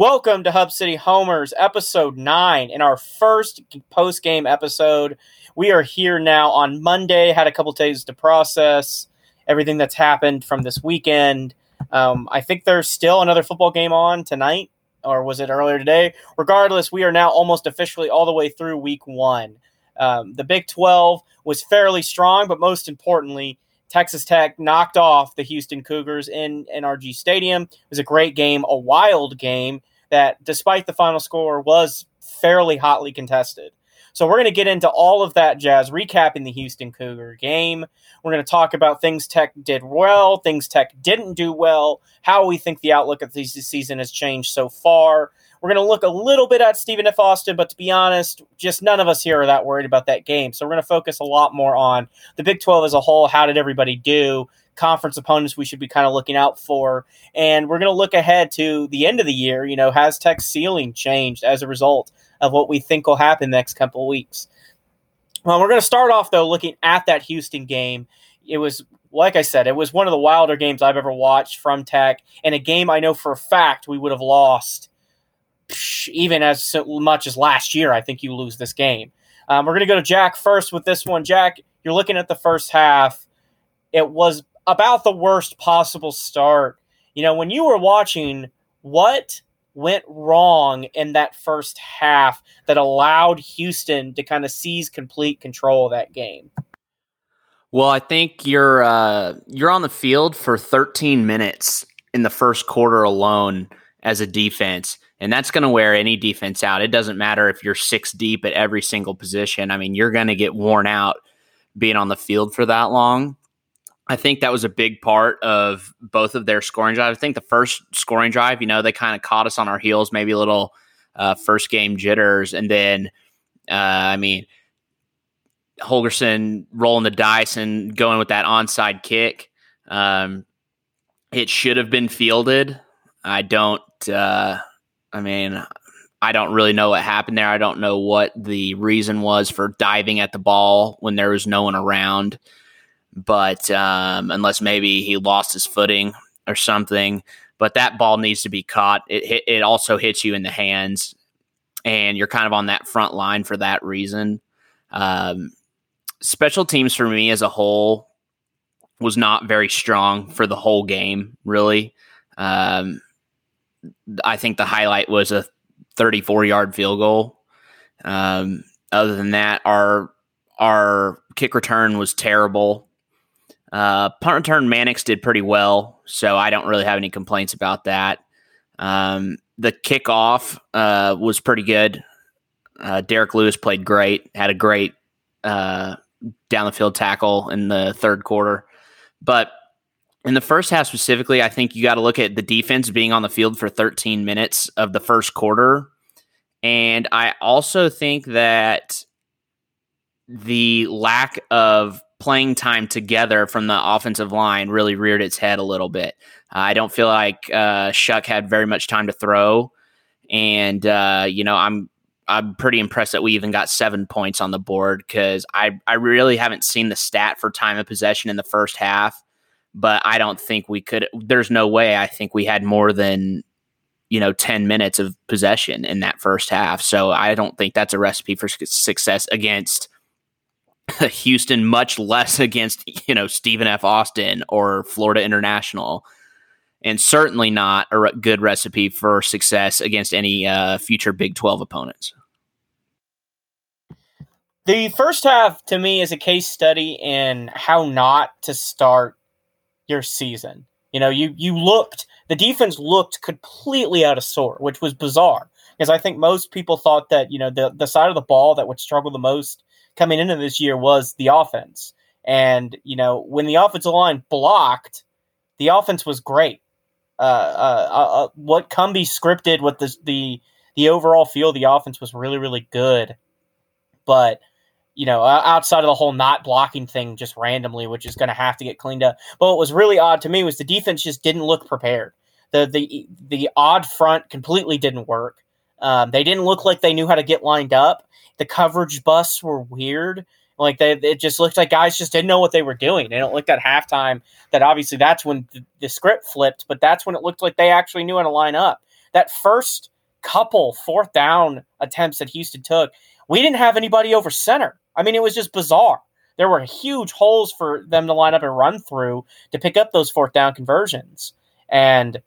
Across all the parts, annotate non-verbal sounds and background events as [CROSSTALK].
Welcome to Hub City Homers, episode nine, in our first post game episode. We are here now on Monday, had a couple days to process everything that's happened from this weekend. Um, I think there's still another football game on tonight, or was it earlier today? Regardless, we are now almost officially all the way through week one. Um, the Big 12 was fairly strong, but most importantly, Texas Tech knocked off the Houston Cougars in NRG Stadium. It was a great game, a wild game that, despite the final score, was fairly hotly contested. So we're going to get into all of that jazz, recapping the Houston Cougar game. We're going to talk about things Tech did well, things Tech didn't do well, how we think the outlook of this season has changed so far. We're going to look a little bit at Stephen F. Austin, but to be honest, just none of us here are that worried about that game. So we're going to focus a lot more on the Big 12 as a whole. How did everybody do? Conference opponents we should be kind of looking out for. And we're going to look ahead to the end of the year. You know, has Tech's ceiling changed as a result of what we think will happen next couple of weeks? Well, we're going to start off, though, looking at that Houston game. It was like I said, it was one of the wilder games I've ever watched from Tech, and a game I know for a fact we would have lost even as much as last year, I think you lose this game. Um, we're going to go to Jack first with this one. Jack, you're looking at the first half. It was about the worst possible start. You know, when you were watching, what went wrong in that first half that allowed Houston to kind of seize complete control of that game? Well, I think you're uh, you're on the field for 13 minutes in the first quarter alone as a defense. And that's going to wear any defense out. It doesn't matter if you're six deep at every single position. I mean, you're going to get worn out being on the field for that long. I think that was a big part of both of their scoring drives. I think the first scoring drive, you know, they kind of caught us on our heels, maybe a little uh, first game jitters. And then, uh, I mean, Holgorsen rolling the dice and going with that onside kick. Um, it should have been fielded. I don't. Uh, I mean, I don't really know what happened there. I don't know what the reason was for diving at the ball when there was no one around. But um, unless maybe he lost his footing or something, but that ball needs to be caught. It it also hits you in the hands, and you're kind of on that front line for that reason. Um, special teams for me as a whole was not very strong for the whole game. Really, um, I think the highlight was a 34 yard field goal. Um, other than that, our our kick return was terrible. Uh, punt return Mannix did pretty well, so I don't really have any complaints about that. Um, the kickoff uh, was pretty good. Uh, Derek Lewis played great, had a great uh, down the field tackle in the third quarter. But in the first half specifically, I think you got to look at the defense being on the field for 13 minutes of the first quarter. And I also think that the lack of playing time together from the offensive line really reared its head a little bit. I don't feel like uh, Shough had very much time to throw, and uh, you know I'm I'm pretty impressed that we even got seven points on the board because I I really haven't seen the stat for time of possession in the first half but I don't think we could. There's no way I think we had more than you know 10 minutes of possession in that first half. So I don't think that's a recipe for success against [LAUGHS] Houston, much less against you know Stephen F. Austin or Florida International. And certainly not a re- good recipe for success against any uh, future Big 12 opponents. The first half to me is a case study in how not to start your season. You know, you you looked the defense looked completely out of sort, which was bizarre because I think most people thought that you know the the side of the ball that would struggle the most coming into this year was the offense. And you know, when the offensive line blocked, the offense was great. Uh, uh, uh, uh what Cumbie scripted with the the the overall feel, of the offense was really really good. But you know, outside of the whole not blocking thing just randomly, which is going to have to get cleaned up. But what was really odd to me was the defense just didn't look prepared. The the the odd front completely didn't work. Um, they didn't look like they knew how to get lined up. The coverage busts were weird. Like they, it just looked like guys just didn't know what they were doing. They don't look at halftime that obviously that's when the, the script flipped, but that's when it looked like they actually knew how to line up. that first couple fourth down attempts that Houston took, we didn't have anybody over center. I mean, it was just bizarre. There were huge holes for them to line up and run through to pick up those fourth down conversions. And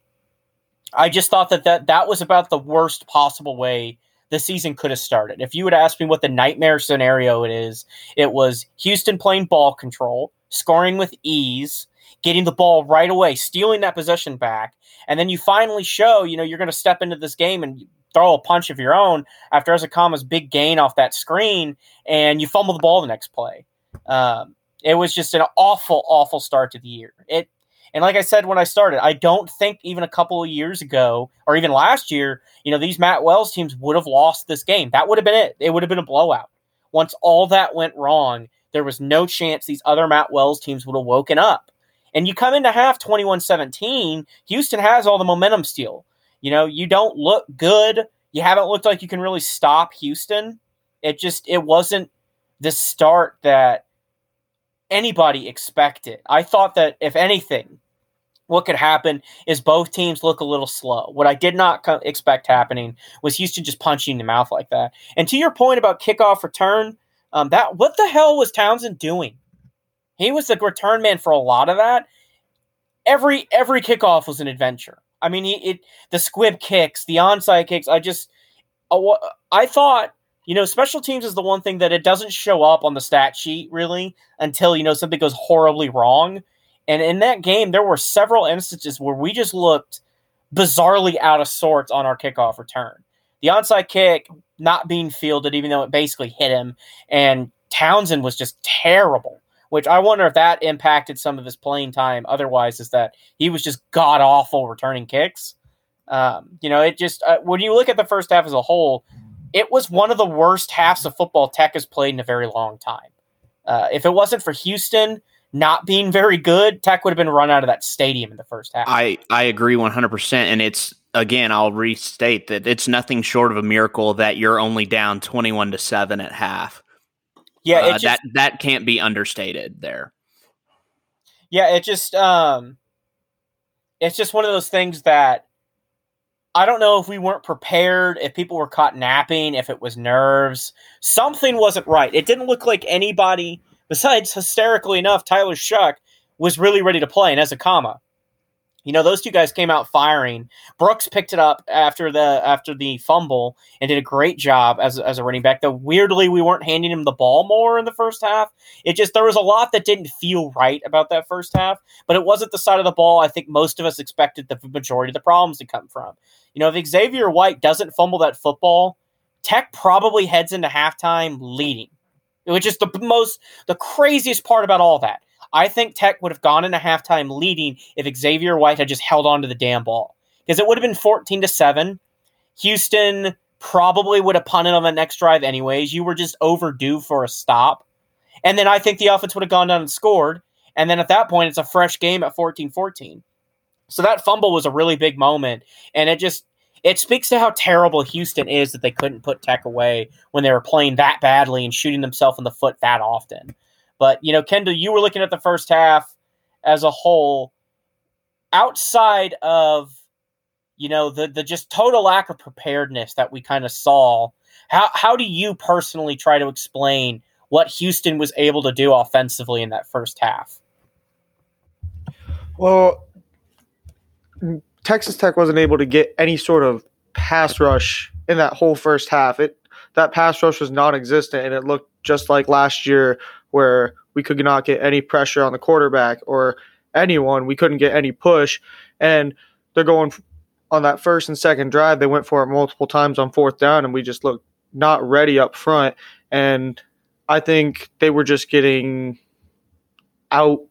I just thought that that, that was about the worst possible way the season could have started. If you would ask me what the nightmare scenario it is, it was Houston playing ball control, scoring with ease, getting the ball right away, stealing that possession back, and then you finally show, you know, you're going to step into this game and throw a punch of your own after Ezukanma's big gain off that screen, and you fumble the ball the next play. Um, it was just an awful, awful start to the year. It and like I said when I started, I don't think even a couple of years ago or even last year, you know, these Matt Wells teams would have lost this game. That would have been it. It would have been a blowout. Once all that went wrong, there was no chance these other Matt Wells teams would have woken up. And you come into half 21 17, Houston has all the momentum still. You know, you don't look good. You haven't looked like you can really stop Houston. It just, it wasn't the start that anybody expected. I thought that if anything, what could happen is both teams look a little slow. What I did not co- expect happening was Houston just punching the mouth like that. And to your point about kickoff return, um, that what the hell was Townsend doing? He was the return man for a lot of that. Every every kickoff was an adventure. I mean, it the squib kicks, the onside kicks. I just, I thought you know, special teams is the one thing that it doesn't show up on the stat sheet really until, you know, something goes horribly wrong. And in that game, there were several instances where we just looked bizarrely out of sorts on our kickoff return. The onside kick not being fielded, even though it basically hit him, and Townsend was just terrible. Which I wonder if that impacted some of his playing time. Otherwise, is that he was just god awful returning kicks. Um, you know, it just uh, when you look at the first half as a whole, it was one of the worst halves of football Tech has played in a very long time. Uh, if it wasn't for Houston not being very good, Tech would have been run out of that stadium in the first half. I, I agree 100%. And it's, again, I'll restate that it's nothing short of a miracle that you're only down 21 to 7 at half. Yeah, uh, just, that that can't be understated there. Yeah, it just um it's just one of those things that I don't know if we weren't prepared, if people were caught napping, if it was nerves. Something wasn't right. It didn't look like anybody, besides hysterically enough, Tyler Shough was really ready to play, and Ezukanma, You know, those two guys came out firing. Brooks picked it up after the after the fumble and did a great job as, as a running back. Though weirdly, we weren't handing him the ball more in the first half. It just there was a lot that didn't feel right about that first half. But it wasn't the side of the ball I think most of us expected the majority of the problems to come from. You know, if Xavier White doesn't fumble that football, Tech probably heads into halftime leading, which is the most the craziest part about all that. I think Tech would have gone into halftime leading if Xavier White had just held on to the damn ball. Because it would have been 14 to 7. Houston probably would have punted on the next drive anyways. You were just overdue for a stop. And then I think the offense would have gone down and scored. And then at that point, it's a fresh game at 14 14. So that fumble was a really big moment. And it just it speaks to how terrible Houston is that they couldn't put Tech away when they were playing that badly and shooting themselves in the foot that often. But, you know, Kendall, you were looking at the first half as a whole outside of, you know, the, the just total lack of preparedness that we kind of saw. How, how do you personally try to explain what Houston was able to do offensively in that first half? Well, Texas Tech wasn't able to get any sort of pass rush in that whole first half. It that pass rush was non-existent, and it looked just like last year where we could not get any pressure on the quarterback or anyone. We couldn't get any push. And they're going on that first and second drive. They went for it multiple times on fourth down, and we just looked not ready up front. And I think they were just getting out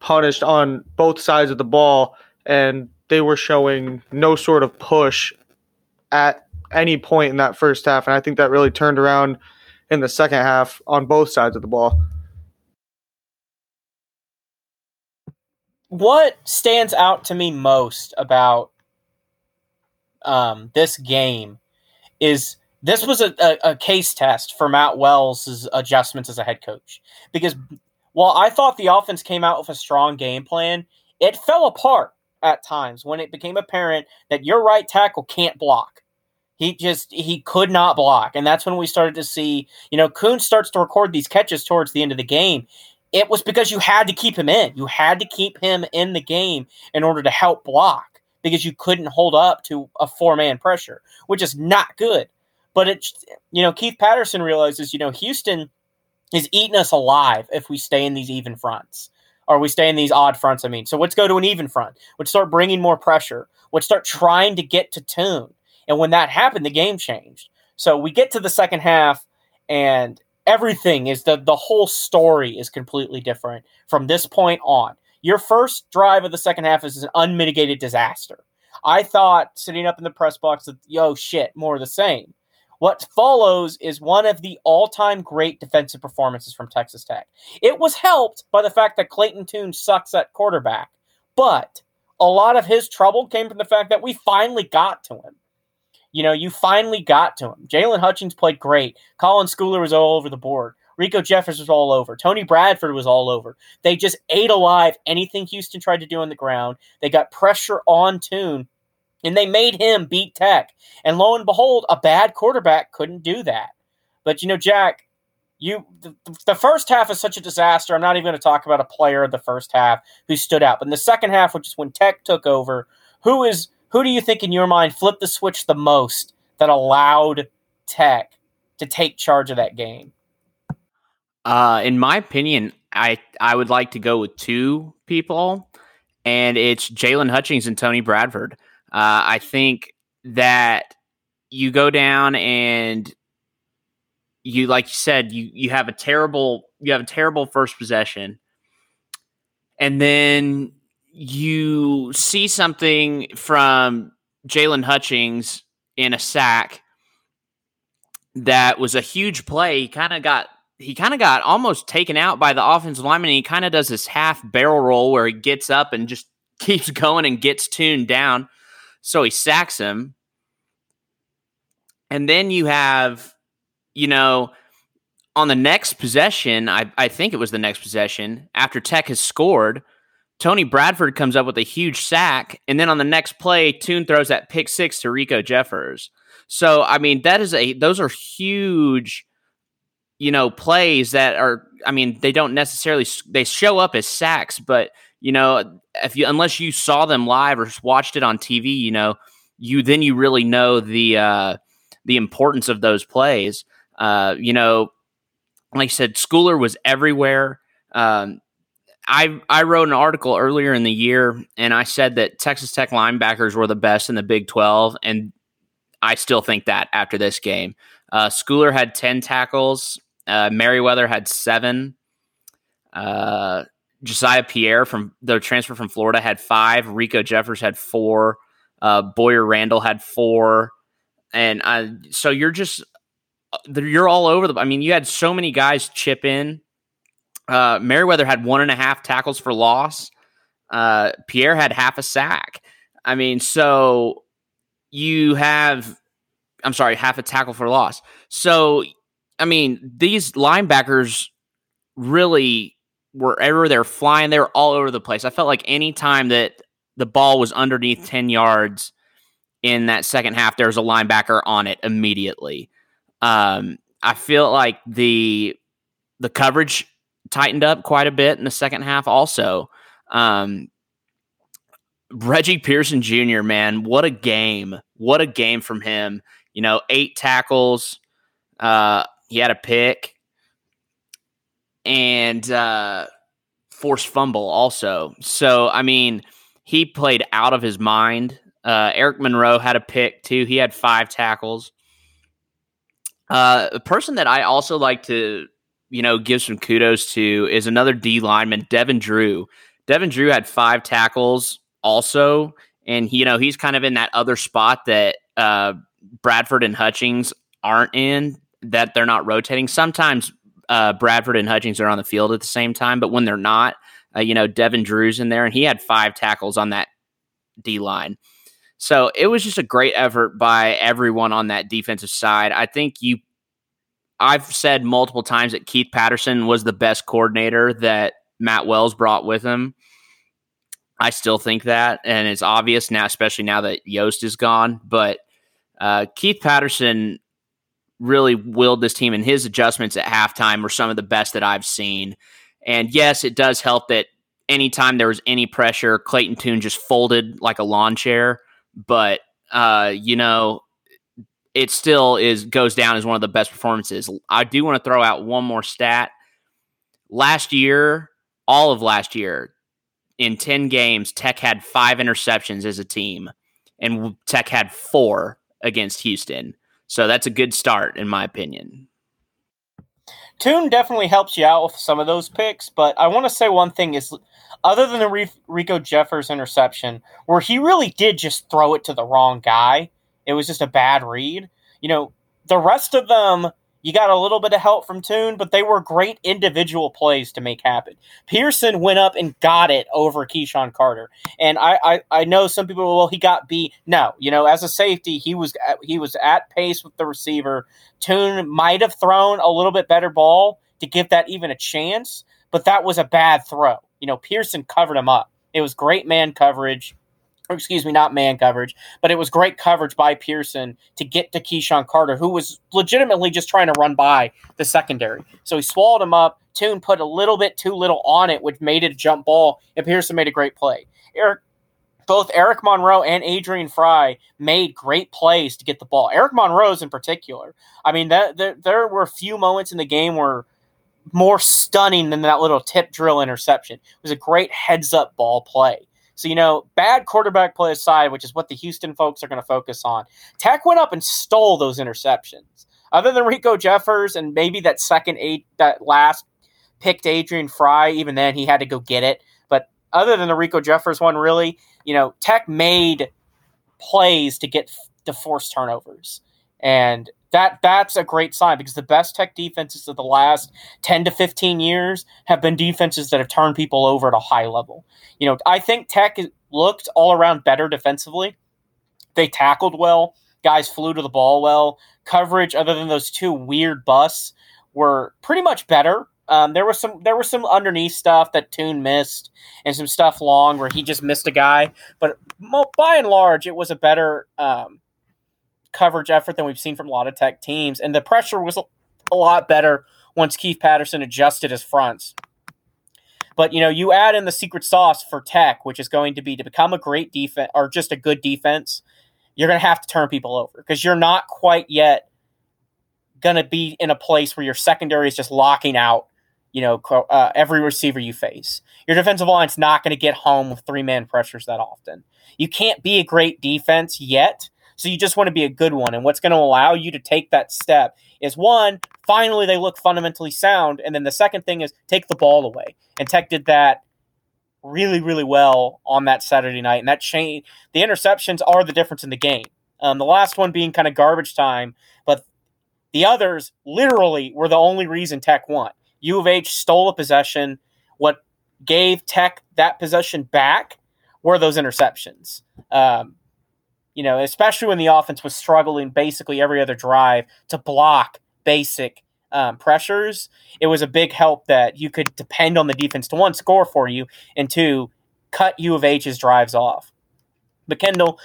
punished on both sides of the ball, and they were showing no sort of push at any point in that first half. And I think that really turned around in the second half on both sides of the ball. what stands out to me most about um, this game is this was a, a, a, case test for Matt Wells' adjustments as a head coach. Because while I thought the offense came out with a strong game plan, it fell apart at times when it became apparent that your right tackle can't block. He just he could not block, and that's when we started to see. You know, Kuhn starts to record these catches towards the end of the game. It was because you had to keep him in. You had to keep him in the game in order to help block because you couldn't hold up to a four man pressure, which is not good. But it's you know Keith Patterson realizes you know Houston is eating us alive if we stay in these even fronts or we stay in these odd fronts. I mean, so let's go to an even front. Let's start bringing more pressure. Let's start trying to get to Tune. And when that happened, the game changed. So we get to the second half, and everything is the the whole story is completely different from this point on. Your first drive of the second half is an unmitigated disaster. I thought sitting up in the press box that yo shit, more of the same. What follows is one of the all-time great defensive performances from Texas Tech. It was helped by the fact that Clayton Tune sucks at quarterback, but a lot of his trouble came from the fact that we finally got to him. You know, you finally got to him. Jaylon Hutchings played great. Colin Schooler was all over the board. Riko Jeffers was all over. Tony Bradford was all over. They just ate alive anything Houston tried to do on the ground. They got pressure on Tune, and they made him beat Tech. And lo and behold, a bad quarterback couldn't do that. But you know, Jack, you the, the first half is such a disaster. I'm not even going to talk about a player in the first half who stood out. But in the second half, which is when Tech took over, who is who do you think in your mind flipped the switch the most that allowed Tech to take charge of that game? Uh, in my opinion, I I would like to go with two people, and it's Jaylon Hutchings and Tony Bradford. Uh, I think that you go down and you like you said you you have a terrible you have a terrible first possession and then you see something from Jaylon Hutchings in a sack that was a huge play. He kind of got he kind of got almost taken out by the offensive lineman. he kind of does this half barrel roll where he gets up and just [LAUGHS] keeps going and gets Tune down. So he sacks him. And then you have, you know, on the next possession, I, I think it was the next possession, after Tech has scored, Tony Bradford comes up with a huge sack, and then on the next play, Tune throws that pick six to Riko Jeffers. So I mean, that is a those are huge, you know, plays that are. I mean, they don't necessarily they show up as sacks, but you know, if you unless you saw them live or watched it on TV, you know, you then you really know the uh, the importance of those plays. Uh, you know, like I said, Schooler was everywhere. Um, I I wrote an article earlier in the year and I said that Texas Tech linebackers were the best in the Big 12 and I still think that after this game. Uh, Schooler had 10 tackles, uh, Merriweather had 7. Uh, Jesiah Pierre from the transfer from Florida had 5, Riko Jeffers had 4, uh, Boyer Randall had 4 and I so you're just uh, you're all over the I mean you had so many guys chip in uh, Merriweather had one and a half tackles for loss. Uh, Pierre had half a sack. I mean, so you have, I'm sorry, half a tackle for loss. So, I mean, these linebackers really, wherever they're flying, they're all over the place. I felt like any time that the ball was underneath 10 yards in that second half, there was a linebacker on it immediately. Um, I feel like the the coverage tightened up quite a bit in the second half also. Um, Reggie Pearson Jr., man, what a game. What a game from him. You know, eight tackles. Uh, he had a pick and uh, forced fumble also. So, I mean, he played out of his mind. Uh, Eric Monroe had a pick too. He had five tackles. Uh, a person that I also like to you know, give some kudos to is another D lineman, Devin Drew. Devin Drew had five tackles also, and you know he's kind of in that other spot that uh, Bradford and Hutchings aren't in. That they're not rotating. Sometimes uh, Bradford and Hutchings are on the field at the same time, but when they're not, uh, you know, Devin Drew's in there, and he had five tackles on that D line. So it was just a great effort by everyone on that defensive side. I think you I've said multiple times that Keith Patterson was the best coordinator that Matt Wells brought with him. I still think that, and it's obvious now, especially now that Yost is gone. But uh, Keith Patterson really willed this team, and his adjustments at halftime were some of the best that I've seen. And yes, it does help that anytime there was any pressure, Clayton Tune just folded like a lawn chair. But uh, you know, it still is goes down as one of the best performances. I do want to throw out one more stat. Last year, all of last year, in 10 games, Tech had five interceptions as a team, and Tech had four against Houston. So that's a good start, in my opinion. Tune definitely helps you out with some of those picks, but I want to say one thing is other than the Riko Jeffers interception, where he really did just throw it to the wrong guy, it was just a bad read. You know, the rest of them you got a little bit of help from Tune, but they were great individual plays to make happen. Pearson went up and got it over KeSean Carter, and I, I, I know some people well he got beat. No, you know as a safety he was at, he was at pace with the receiver. Tune might have thrown a little bit better ball to give that even a chance, but that was a bad throw. You know Pearson covered him up. It was great man coverage excuse me, not man coverage, but it was great coverage by Pearson to get to KeSean Carter, who was legitimately just trying to run by the secondary. So he swallowed him up. Tune put a little bit too little on it, which made it a jump ball, and Pearson made a great play. Eric, both Eric Monroe and Adrian Frye made great plays to get the ball. Eric Monroe's in particular. I mean, that, there, there were a few moments in the game where more stunning than that little tip drill interception. It was a great heads up ball play. So, you know, bad quarterback play aside, which is what the Houston folks are going to focus on, Tech went up and stole those interceptions. Other than Riko Jeffers and maybe that second eight, that last picked Adrian Frye, even then he had to go get it. But other than the Riko Jeffers one, really, you know, Tech made plays to get to force turnovers. And that that's a great sign because the best tech defenses of the last 10 to 15 years have been defenses that have turned people over at a high level. You know, I think tech looked all around better defensively. They tackled well, guys flew to the ball well. Coverage other than those two weird busts were pretty much better. Um, there was some there was some underneath stuff that Tune missed and some stuff long where he just missed a guy, but by and large it was a better um, coverage effort than we've seen from a lot of tech teams. And the pressure was a lot better once Keith Patterson adjusted his fronts. But you know, you add in the secret sauce for Tech, which is going to be to become a great defense or just a good defense. You're going to have to turn people over because you're not quite yet going to be in a place where your secondary is just locking out, you know, uh, every receiver you face. Your defensive line's not going to get home with three man pressures that often. You can't be a great defense yet so you just want to be a good one. And what's going to allow you to take that step is one, finally they look fundamentally sound. And then the second thing is take the ball away. And Tech did that really, really well on that Saturday night. And that change, the interceptions are the difference in the game. Um, the last one being kind of garbage time, but the others literally were the only reason Tech won. U of H stole a possession. What gave Tech that possession back were those interceptions. Um, you know, especially when the offense was struggling basically every other drive to block basic um, pressures, it was a big help that you could depend on the defense to one score for you and two cut U of H's drives off. But Kendall,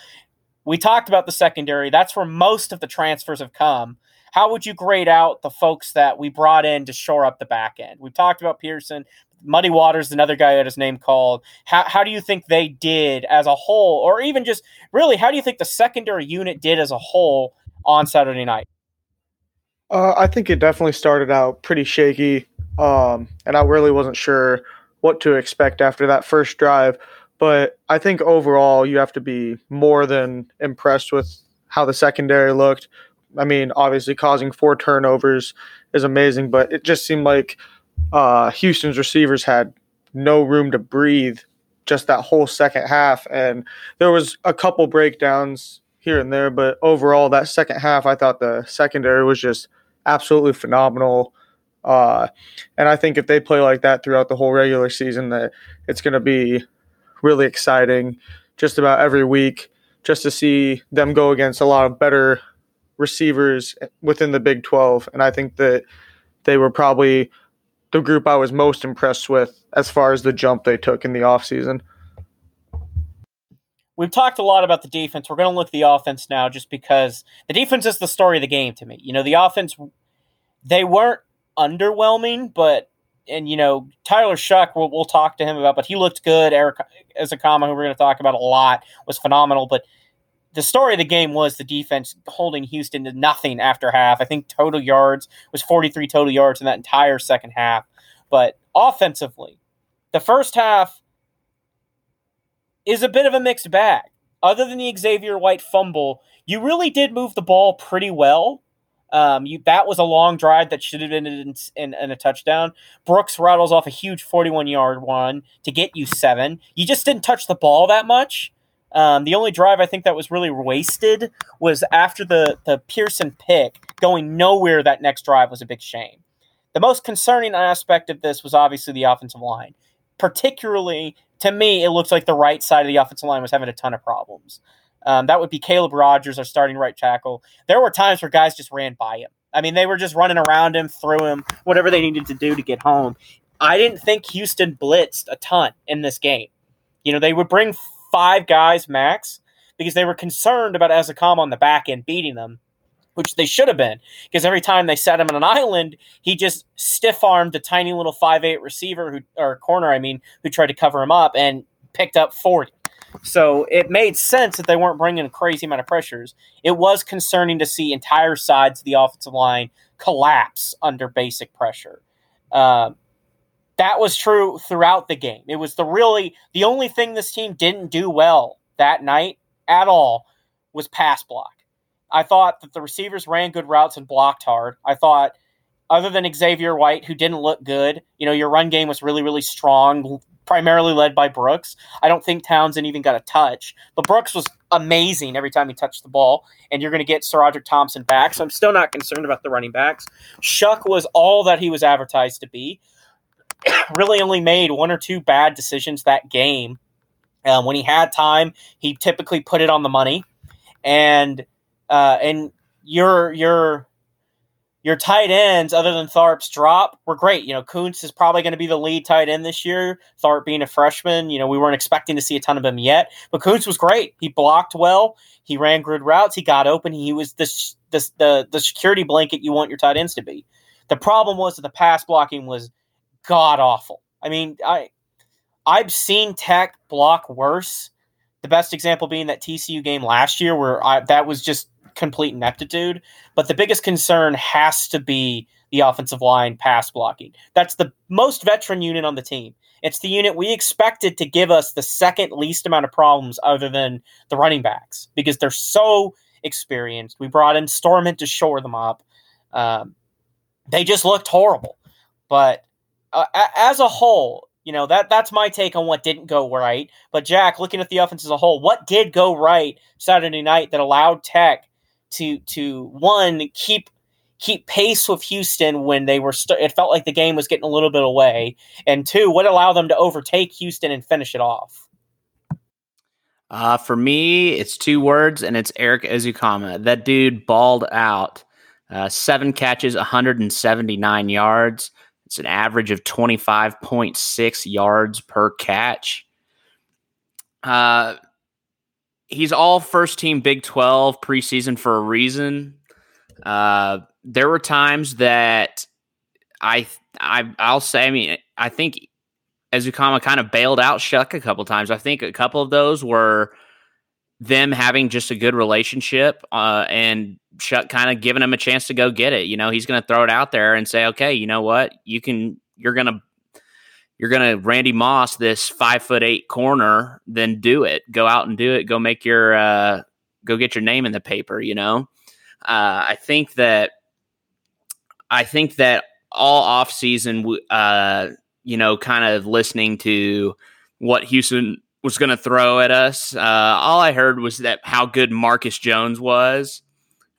we talked about the secondary. That's where most of the transfers have come. How would you grade out the folks that we brought in to shore up the back end? We've talked about Pearson, Muddy Waters, another guy had his name called. How, how do you think they did as a whole, or even just really, how do you think the secondary unit did as a whole on Saturday night? Uh, I think it definitely started out pretty shaky, um, and I really wasn't sure what to expect after that first drive. But I think overall, you have to be more than impressed with how the secondary looked. I mean, obviously, causing four turnovers is amazing, but it just seemed like uh, Houston's receivers had no room to breathe just that whole second half. And there was a couple breakdowns here and there, but overall, that second half, I thought the secondary was just absolutely phenomenal. Uh, and I think if they play like that throughout the whole regular season, that it's going to be really exciting just about every week just to see them go against a lot of better receivers within the Big 12. And I think that they were probably the group I was most impressed with as far as the jump they took in the offseason. we've talked a lot about the defense. We're going to look at the offense now just because the defense is the story of the game to me. You know, the offense, they weren't underwhelming, but, and, you know, Tyler Shough, we'll, we'll talk to him about, but he looked good. Eric Ezukanma, who we're going to talk about a lot, was phenomenal. But the story of the game was the defense holding Houston to nothing after half. I think total yards was 43 total yards in that entire second half. But offensively, the first half is a bit of a mixed bag. Other than the Xavier White fumble, you really did move the ball pretty well. Um, you that was a long drive that should have ended in, in, in, a touchdown. Brooks rattles off a huge 41 yard one to get you seven. You just didn't touch the ball that much. Um, the only drive I think that was really wasted was after the the Pearson pick. Going nowhere that next drive was a big shame. The most concerning aspect of this was obviously the offensive line. Particularly to me, it looks like the right side of the offensive line was having a ton of problems. Um, that would be Caleb Rogers, our starting right tackle. There were times where guys just ran by him. I mean, they were just running around him, through him, whatever they needed to do to get home. I didn't think Houston blitzed a ton in this game. You know, they would bring five guys max because they were concerned about Ezukanma on the back end beating them, which they should have been. Because every time they set him on an island, he just stiff armed the tiny little five eight receiver who or corner, I mean, who tried to cover him up and picked up 40. So it made sense that they weren't bringing a crazy amount of pressures. It was concerning to see entire sides of the offensive line collapse under basic pressure. Um, that was true throughout the game. It was the really the only thing this team didn't do well that night at all was pass block. I thought that the receivers ran good routes and blocked hard. I thought other than Xavier White who didn't look good, you know, your run game was really really strong, primarily led by Brooks. I don't think Townsend even got a touch, but Brooks was amazing every time he touched the ball, and you're going to get SaRodorick Thompson back. So I'm still not concerned about the running backs. Shough was all that he was advertised to be. [COUGHS] really only made one or two bad decisions that game. Um, when he had time, he typically put it on the money, and uh, and your your your tight ends, other than Tharp's drop, were great. You know, Koontz is probably going to be the lead tight end this year. Tharp being a freshman, you know, we weren't expecting to see a ton of him yet, but Koontz was great. He blocked well. He ran good routes. He got open. He was this, this the the security blanket you want your tight ends to be. The problem was that the pass blocking was god awful. I mean, I I've seen Tech block worse. The best example being that TCU game last year, where I, that was just complete ineptitude. But the biggest concern has to be the offensive line pass blocking. That's the most veteran unit on the team. It's the unit we expected to give us the second least amount of problems, other than the running backs, because they're so experienced. We brought in Storment to shore them up. Um, they just looked horrible. But uh, as a whole, you know that that's my take on what didn't go right. But Jack, looking at the offense as a whole, what did go right Saturday night that allowed Tech to to one keep keep pace with Houston when they were st- it felt like the game was getting a little bit away, and two, what allowed them to overtake Houston and finish it off. Uh, for me, it's two words, and it's Eric Ezukanma. That dude balled out. Uh, seven catches, 179 yards. It's an average of 25.6 yards per catch. Uh, he's all first team Big 12 preseason for a reason. Uh, there were times that I, I, I'll say, I mean, I think Ezukanma kind of bailed out Shough a couple times. I think a couple of those were them having just a good relationship uh, and Shough kind of giving him a chance to go get it. You know, he's going to throw it out there and say, okay, you know what, you can, you're going to, you're going to Randy Moss this five foot eight corner, then do it. Go out and do it. Go make your, uh, go get your name in the paper. You know, uh, I think that, I think that all off season, uh, you know, kind of listening to what Houston was going to throw at us. Uh, all I heard was that how good Marcus Jones was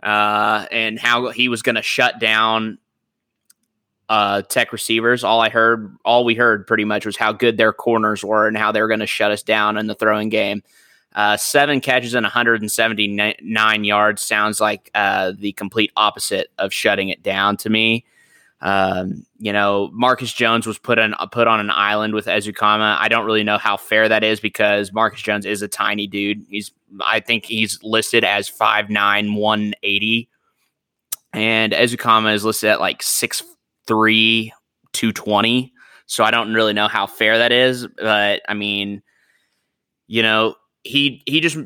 uh, and how he was going to shut down uh, Tech receivers. All I heard, all we heard pretty much was how good their corners were and how they were going to shut us down in the throwing game. Uh, seven catches and 179 yards sounds like uh, the complete opposite of shutting it down to me. Um, you know, Marcus Jones was put on put on an island with Ezukanma. I don't really know how fair that is because Marcus Jones is a tiny dude. He's I think he's listed as 5'9", 180. And Ezukanma is listed at like 6'3", 220. So I don't really know how fair that is, but I mean, you know, he he just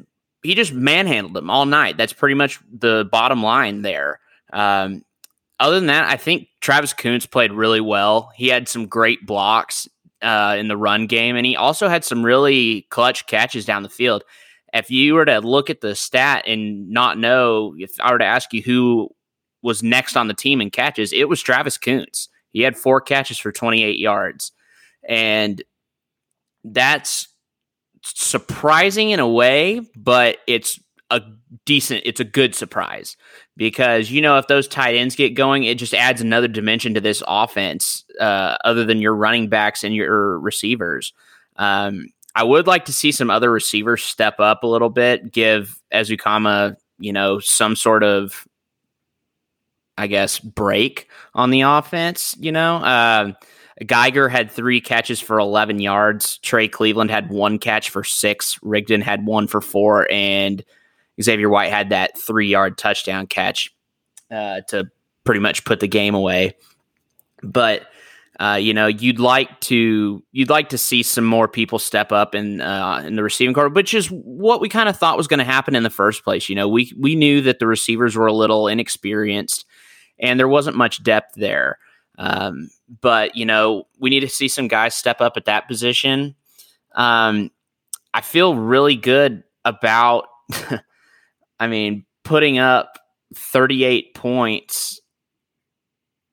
he just manhandled him all night. That's pretty much the bottom line there. Um, other than that, I think Travis Koontz played really well. He had some great blocks uh, in the run game, and he also had some really clutch catches down the field. If you were to look at the stat and not know, if I were to ask you who was next on the team in catches, it was Travis Koontz. He had four catches for 28 yards. And that's surprising in a way, but it's a decent, it's a good surprise because you know if those tight ends get going, it just adds another dimension to this offense, uh, other than your running backs and your receivers. Um, I would like to see some other receivers step up a little bit, give Ezukanma, you know, some sort of, I guess, break on the offense. You know, uh, Geiger had three catches for 11 yards. Trey Cleveland had one catch for six. Rigdon had one for four. And Xavier White had that three yard touchdown catch uh, to pretty much put the game away. But uh, you know, you'd like to you'd like to see some more people step up in uh, in the receiving corps, which is what we kind of thought was going to happen in the first place. You know, we we knew that the receivers were a little inexperienced, and there wasn't much depth there. Um, but you know, we need to see some guys step up at that position. Um, I feel really good about, [LAUGHS] I mean, putting up 38 points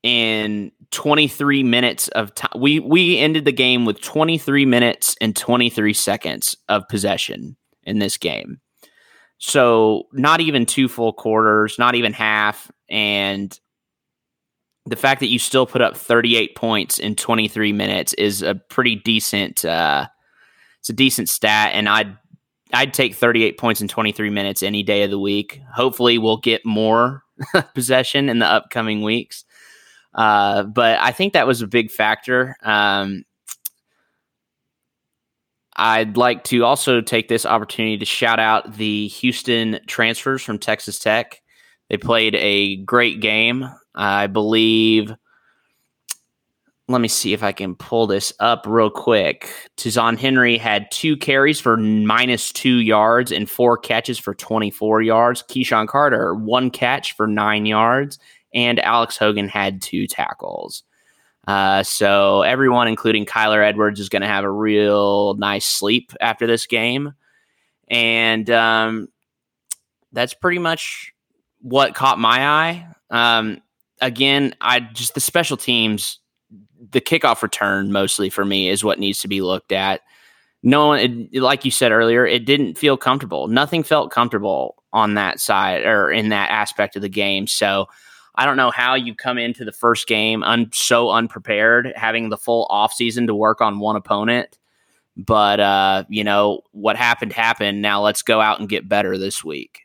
in 23 minutes of time. We we ended the game with 23 minutes and 23 seconds of possession in this game. So not even two full quarters, not even half, and the fact that you still put up 38 points in 23 minutes is a pretty decent uh, it's a decent stat and I'd I'd take 38 points in 23 minutes any day of the week. Hopefully we'll get more [LAUGHS] possession in the upcoming weeks. Uh, but I think that was a big factor. Um, I'd like to also take this opportunity to shout out the Houston transfers from Texas Tech. They played a great game. I believe. Let me see if I can pull this up real quick. Ta'Zhawn Henry had two carries for minus two yards and four catches for 24 yards. KeSean Carter, one catch for nine yards. And Alex Hogan had two tackles. Uh, so everyone, including Kyler Edwards, is going to have a real nice sleep after this game. And um, that's pretty much what caught my eye. Um, again, I just the special teams, the kickoff return mostly for me is what needs to be looked at. No one, like you said earlier, it didn't feel comfortable. Nothing felt comfortable on that side or in that aspect of the game. So I don't know how you come into the first game un, so unprepared, having the full offseason to work on one opponent. But, uh, you know, what happened happened. Now let's go out and get better this week.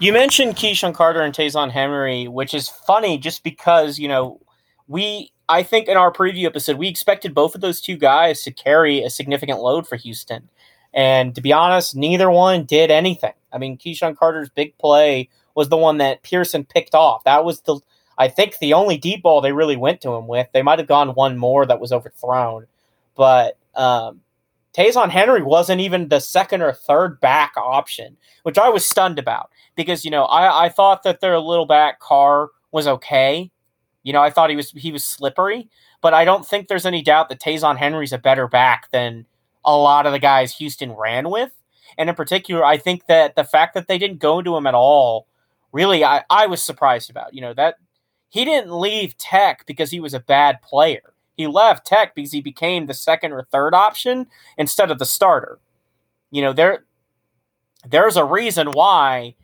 You mentioned KeSean Carter and Ta'Zhawn Henry, which is funny just because, you know, we, I think in our preview episode, we expected both of those two guys to carry a significant load for Houston. And to be honest, neither one did anything. I mean, KeSean Carter's big play was the one that Pearson picked off. That was the, I think, the only deep ball they really went to him with. They might have gone one more that was overthrown. But um, Ta'Zhawn Henry wasn't even the second or third back option, which I was stunned about because you know I, I thought that their little back Carr was okay. You know I thought he was he was slippery, but I don't think there's any doubt that Ta'Zhawn Henry's a better back than a lot of the guys Houston ran with. And in particular, I think that the fact that they didn't go to him at all, really, I, I was surprised about. You know that he didn't leave Tech because he was a bad player he left Tech because he became the second or third option instead of the starter. You know, there there's a reason why,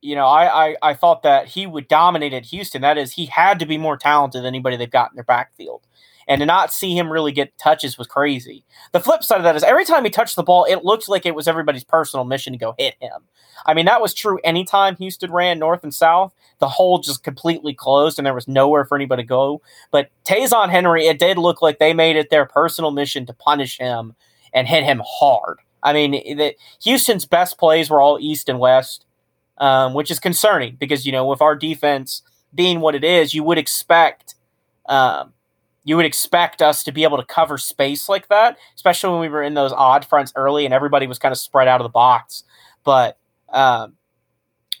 you know, I, I, I thought that he would dominate at Houston. That is, he had to be more talented than anybody they've got in their backfield. And to not see him really get touches was crazy. The flip side of that is every time he touched the ball, it looked like it was everybody's personal mission to go hit him. I mean, that was true anytime Houston ran north and south. The hole just completely closed and there was nowhere for anybody to go. But Ta'Zhawn Henry, it did look like they made it their personal mission to punish him and hit him hard. I mean, the, Houston's best plays were all east and west, um, which is concerning because, you know, with our defense being what it is, you would expect. Um, you would expect us to be able to cover space like that, especially when we were in those odd fronts early and everybody was kind of spread out of the box. But um,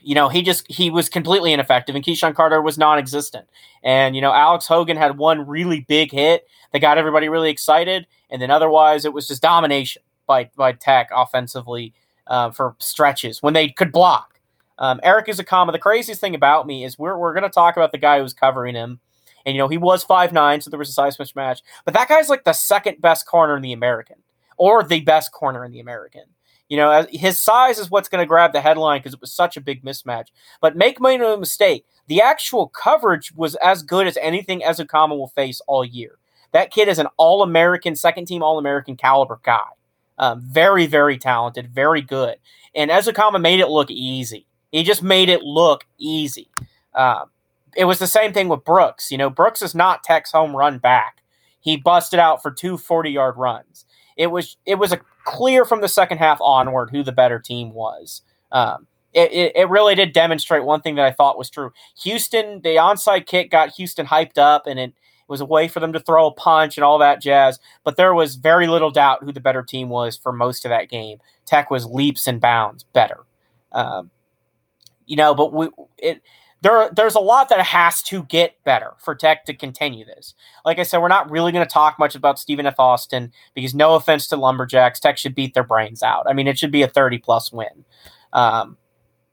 you know, he just he was completely ineffective, and KeSean Carter was non-existent. And you know, Alex Hogan had one really big hit that got everybody really excited, and then otherwise it was just domination by by Tech offensively uh, for stretches when they could block. Um, Erik Ezukanma. The craziest thing about me is we're we're going to talk about the guy who's covering him and you know, he was five nine, so there was a size mismatch. But that guy's like the second best corner in the American, or the best corner in the American. You know, his size is what's going to grab the headline because it was such a big mismatch. But make no mistake, the actual coverage was as good as anything Ezukanma will face all year. That kid is an All American, second team All American caliber guy. Um, very, very talented, very good. And Ezukanma made it look easy. He just made it look easy. Um, it was the same thing with Brooks. You know, Brooks is not Tech's home run back. He busted out for two 40 yard runs. It was it was a clear from the second half onward who the better team was. Um, it, it, it, really did demonstrate one thing that I thought was true. Houston, the onside kick got Houston hyped up, and it was a way for them to throw a punch and all that jazz. But there was very little doubt who the better team was for most of that game. Tech was leaps and bounds better. Um, you know, but we it there there's a lot that has to get better for Tech to continue this. Like I said, we're not really going to talk much about Stephen F. Austin because no offense to Lumberjacks, Tech should beat their brains out. I mean, it should be a 30 plus win. Um,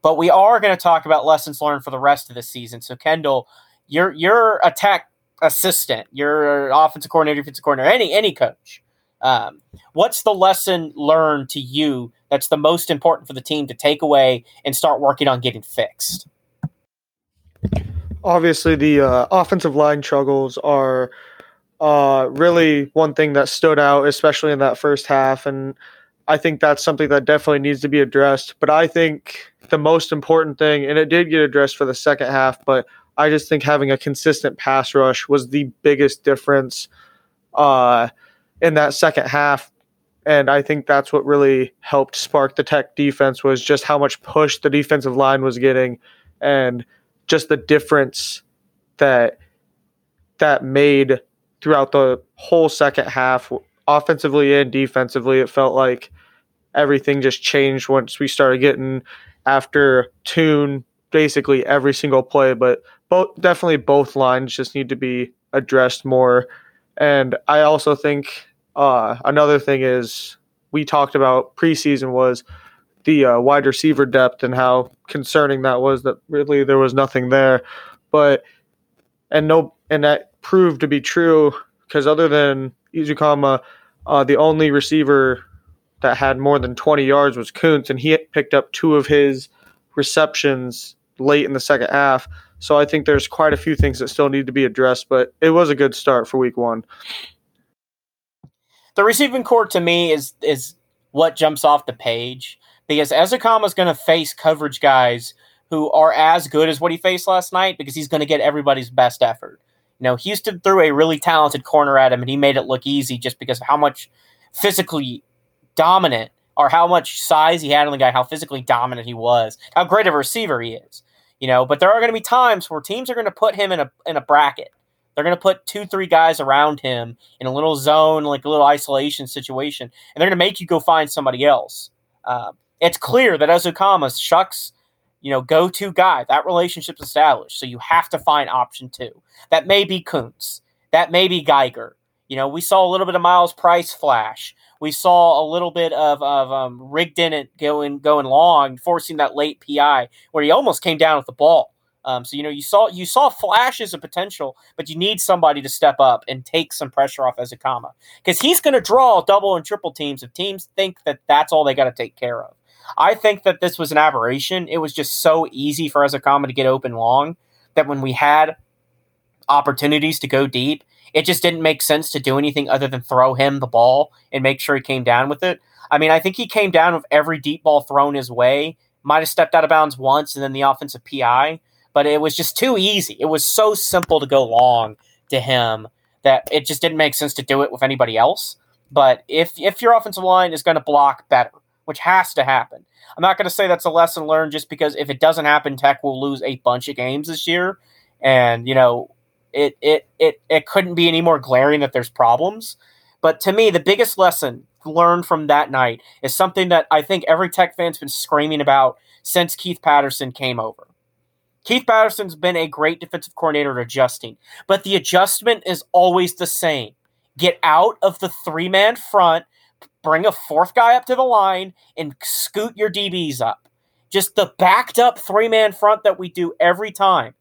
but we are going to talk about lessons learned for the rest of the season. So Kendall, you're you're a Tech assistant, you're offensive coordinator, defensive coordinator, any any coach. Um, what's the lesson learned to you that's the most important for the team to take away and start working on getting fixed? Obviously the uh, offensive line struggles are uh, really one thing that stood out, especially in that first half. And I think that's something that definitely needs to be addressed. But I think the most important thing, and it did get addressed for the second half, but I just think having a consistent pass rush was the biggest difference uh, in that second half. And I think that's what really helped spark the Tech defense was just how much push the defensive line was getting. And just the difference that that made throughout the whole second half, offensively and defensively. It felt like everything just changed once we started getting after Tune basically every single play. But both definitely both lines just need to be addressed more. And I also think uh, another thing is we talked about preseason was the uh, wide receiver depth and how concerning that was that really there was nothing there. But and no and that proved to be true because other than Ezukanma, uh, the only receiver that had more than 20 yards was Koontz, and he picked up two of his receptions late in the second half. So I think there's quite a few things that still need to be addressed, but it was a good start for week one. The receiving core to me is is what jumps off the page because Ezukanma is going to face coverage guys who are as good as what he faced last night because he's going to get everybody's best effort. You know, Houston threw a really talented corner at him and he made it look easy just because of how much physically dominant or how much size he had on the guy, how physically dominant he was, how great of a receiver he is. You know, but there are going to be times where teams are going to put him in a in a bracket. They're going to put two, three guys around him in a little zone, like a little isolation situation, and they're going to make you go find somebody else. Um, it's clear that Ezukanma's Shough's, you know, go-to guy. That relationship's established. So you have to find option two. That may be Koontz. That may be Geiger. You know, we saw a little bit of Miles Price flash. We saw a little bit of, of um, Rigdon going going long, forcing that late PI where he almost came down with the ball. Um, so you know you saw you saw flashes of potential, but you need somebody to step up and take some pressure off Ezukanma because he's going to draw double and triple teams if teams think that that's all they got to take care of. I think that this was an aberration. It was just so easy for Ezukanma to get open long that when we had opportunities to go deep. It just didn't make sense to do anything other than throw him the ball and make sure he came down with it. I mean, I think he came down with every deep ball thrown his way. Might have stepped out of bounds once and then the offensive PI, but it was just too easy. It was so simple to go long to him that it just didn't make sense to do it with anybody else. But if if your offensive line is going to block better, which has to happen, I'm not going to say that's a lesson learned just because if it doesn't happen, Tech will lose a bunch of games this year, and you know it it it it couldn't be any more glaring that there's problems. But to me, the biggest lesson learned from that night is something that I think every Tech fan's been screaming about since Keith Patterson came over. Keith Patterson's been a great defensive coordinator at adjusting, but the adjustment is always the same. Get out of the three man front, bring a fourth guy up to the line, and scoot your DBs up. Just the backed up three man front that we do every time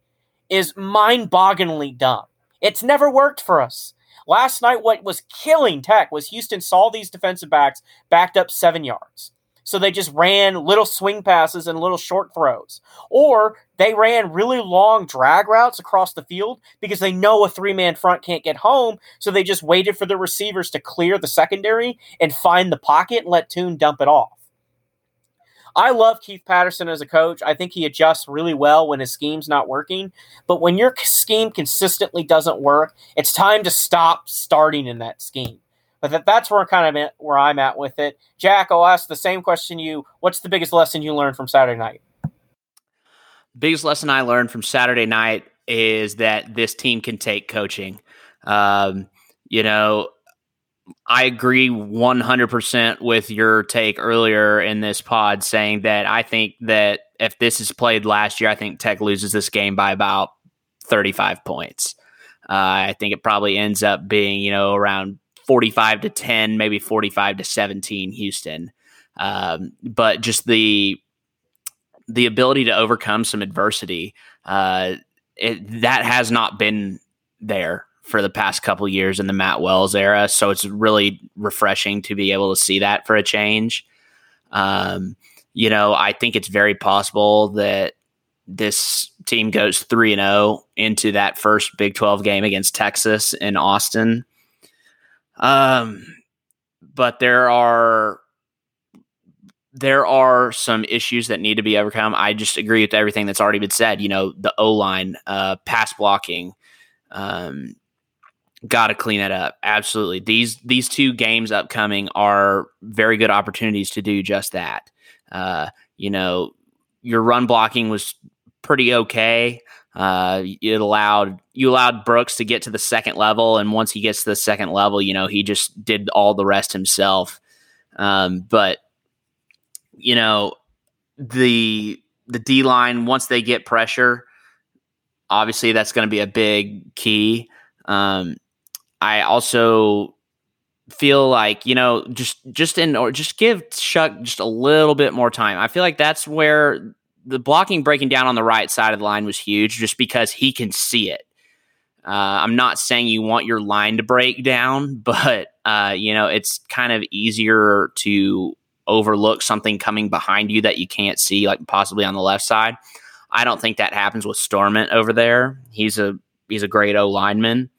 is mind bogglingly dumb. It's never worked for us. Last night, what was killing Tech was Houston saw these defensive backs backed up seven yards. So they just ran little swing passes and little short throws. Or they ran really long drag routes across the field because they know a three man front can't get home. So they just waited for the receivers to clear the secondary and find the pocket and let Tune dump it off. I love Keith Patterson as a coach. I think he adjusts really well when his scheme's not working. But when your scheme consistently doesn't work, it's time to stop starting in that scheme. But that, that's where kind of at, where I'm at with it. Jack, I'll ask the same question you. What's the biggest lesson you learned from Saturday night? Biggest lesson I learned from Saturday night is that this team can take coaching. Um, you know, I agree 100% with your take earlier in this pod saying that I think that if this is played last year, I think Tech loses this game by about 35 points. Uh, I think it probably ends up being, you know, around 45 to 10, maybe 45 to 17 Houston. Um, but just the the ability to overcome some adversity, uh, it, that has not been there for the past couple years in the Matt Wells era. So it's really refreshing to be able to see that for a change. Um, you know, I think it's very possible that this team goes 3 and 0 into that first Big 12 game against Texas in Austin. Um, but there are there are some issues that need to be overcome. I just agree with everything that's already been said. You know, the O line, uh, pass blocking, um, got to clean it up. Absolutely. These these two games upcoming are very good opportunities to do just that. Uh, you know, your run blocking was pretty okay. Uh, it allowed you allowed Brooks to get to the second level, and once he gets to the second level, you know he just did all the rest himself. Um, but you know the the D line once they get pressure, obviously that's going to be a big key. Um, I also feel like you know just just in or just give Shough just a little bit more time. I feel like that's where the blocking breaking down on the right side of the line was huge, just because he can see it. Uh, I'm not saying you want your line to break down, [LAUGHS] but uh, you know it's kind of easier to overlook something coming behind you that you can't see, like possibly on the left side. I don't think that happens with Stormont over there. He's a he's a great O lineman.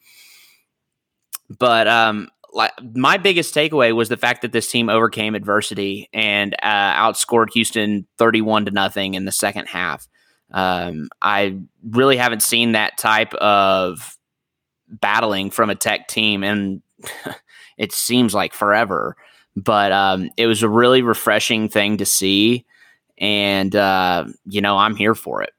But um, like my biggest takeaway was the fact that this team overcame adversity and uh, outscored Houston thirty-one to nothing in the second half. Um, I really haven't seen that type of battling from a Tech team, and [LAUGHS] it seems like forever. But um, it was a really refreshing thing to see, and uh, you know I'm here for it.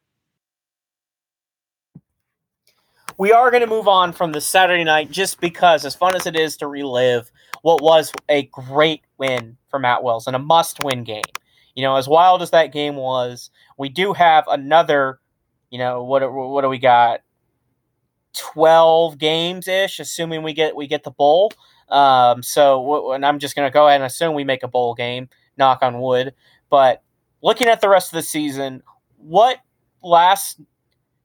We are going to move on from the Saturday night just because, as fun as it is to relive what was a great win for Matt Wells and a must win game. You know, as wild as that game was, we do have another, you know, what what do we got? 12 games ish, assuming we get we get the bowl. Um, so, and I'm just going to go ahead and assume we make a bowl game, knock on wood. But looking at the rest of the season, what last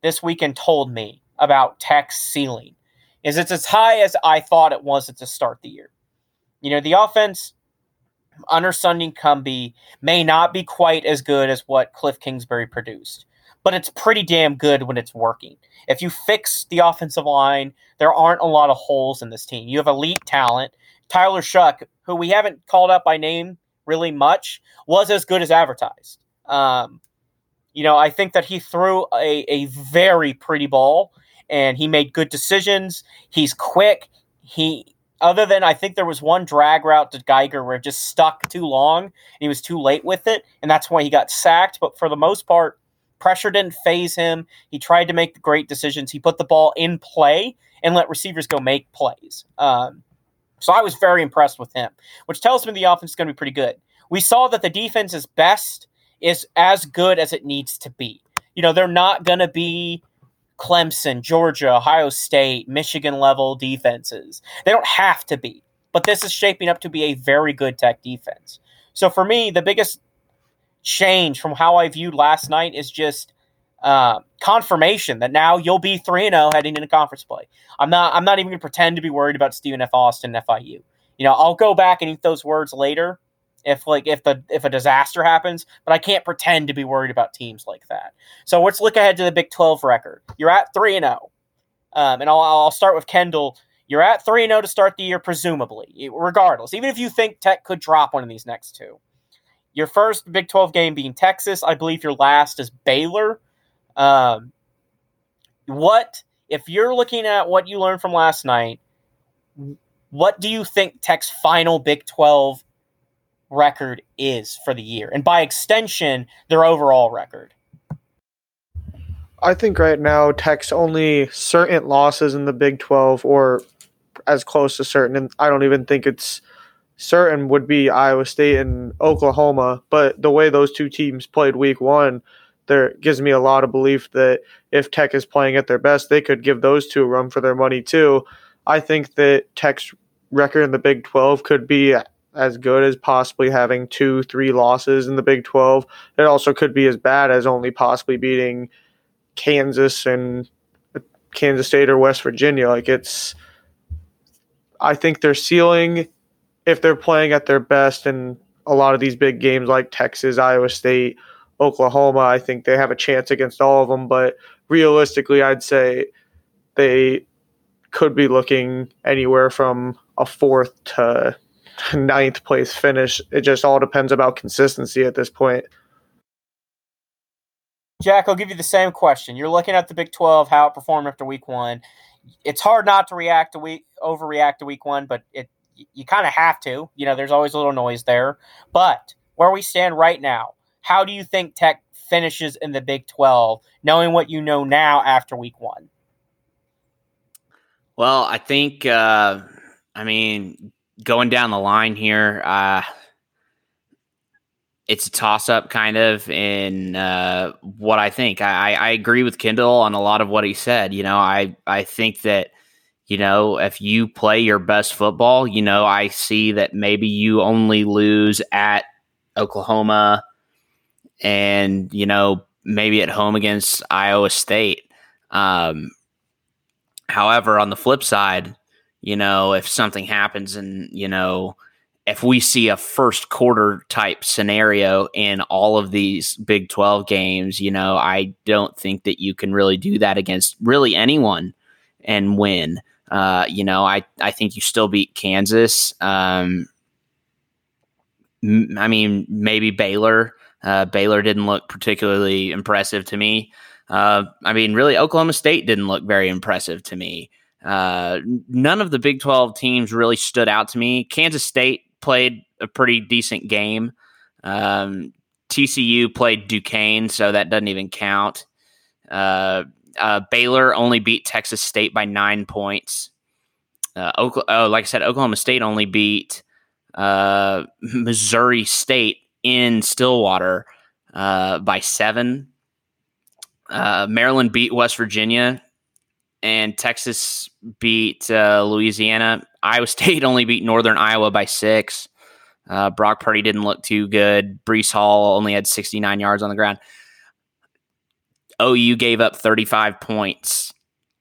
this weekend told me about Tech's ceiling is it's as high as I thought it was at the start of the year. You know, the offense under Sonny Cumbie may not be quite as good as what Cliff Kingsbury produced. but it's pretty damn good when it's working. If you fix the offensive line, there aren't a lot of holes in this team. You have elite talent. Tyler Shough, who we haven't called up by name really much, was as good as advertised. Um, you know, I think that he threw a, a very pretty ball and he made good decisions. He's quick. He other than I think there was one drag route to Geiger where it just stuck too long and he was too late with it, and that's why he got sacked. But for the most part, pressure didn't phase him. He tried to make great decisions. He put the ball in play and let receivers go make plays. Um, so I was very impressed with him, which tells me the offense is going to be pretty good. We saw that the defense is best is as good as it needs to be. You know, they're not going to be Clemson, Georgia, Ohio State, Michigan level defenses. They don't have to be, but this is shaping up to be a very good tech defense. So for me, the biggest change from how I viewed last night is just uh, confirmation that now you'll be three and zero oh heading into conference play. I'm not. I'm not even going to pretend to be worried about Stephen F. Austin and FIU. You know, I'll go back and eat those words later if like if the if a disaster happens, but I can't pretend to be worried about teams like that. So let's look ahead to the Big 12 record. You're at 3 and 0. Um, and I'll, I'll start with Kendall. You're at 3 0 to start the year, presumably, regardless. Even if you think Tech could drop one of these next two. Your first Big 12 game being Texas. I believe your last is Baylor. Um, what, if you're looking at what you learned from last night, what do you think Tech's final Big 12 record is for the year, and by extension, their overall record. I think right now Tech's only certain losses in the Big 12 or as close to certain, and I don't even think it's certain would be Iowa State and Oklahoma. But the way those two teams played week one, there gives me a lot of belief that if Tech is playing at their best, they could give those two a run for their money too. I think that Tech's record in the Big 12 could be as good as possibly having two, three losses in the Big 12. It also could be as bad as only possibly beating Kansas and Kansas State or West Virginia. Like it's, I think their ceiling, if they're playing at their best in a lot of these big games like Texas, Iowa State, Oklahoma, I think they have a chance against all of them. But realistically, I'd say they could be looking anywhere from a fourth to [LAUGHS] ninth place finish. It just all depends about consistency at this point. Jack, I'll give you the same question. You're looking at the Big 12, how it performed after week one. It's hard not to react to week overreact to week one, but it you kind of have to. You know, there's always a little noise there. But where we stand right now, how do you think Tech finishes in the Big 12, knowing what you know now after week one? Well, I think, uh, I mean, going down the line here, uh, it's a toss up kind of in uh, what I think. I, I agree with Kendall on a lot of what he said. You know, I, I think that, you know, if you play your best football, you know, I see that maybe you only lose at Oklahoma and, you know, maybe at home against Iowa State. Um, however, on the flip side, you know, if something happens and, you know, if we see a first quarter type scenario in all of these Big 12 games, you know, I don't think that you can really do that against really anyone and win. Uh, you know, I, I think you still beat Kansas. Um, m- I mean, maybe Baylor. Uh, Baylor didn't look particularly impressive to me. Uh, I mean, really, Oklahoma State didn't look very impressive to me. Uh, none of the Big 12 teams really stood out to me. Kansas State played a pretty decent game. Um, TCU played Duquesne, so that doesn't even count. Uh, uh, Baylor only beat Texas State by nine points. Uh, oh, like I said, Oklahoma State only beat uh, [LAUGHS] Missouri State in Stillwater uh, by seven. Uh, Maryland beat West Virginia and Texas beat uh, Louisiana. Iowa [LAUGHS] State only beat Northern Iowa by six. Uh, Brock Purdy didn't look too good. Breece Hall only had 69 yards on the ground. OU gave up 35 points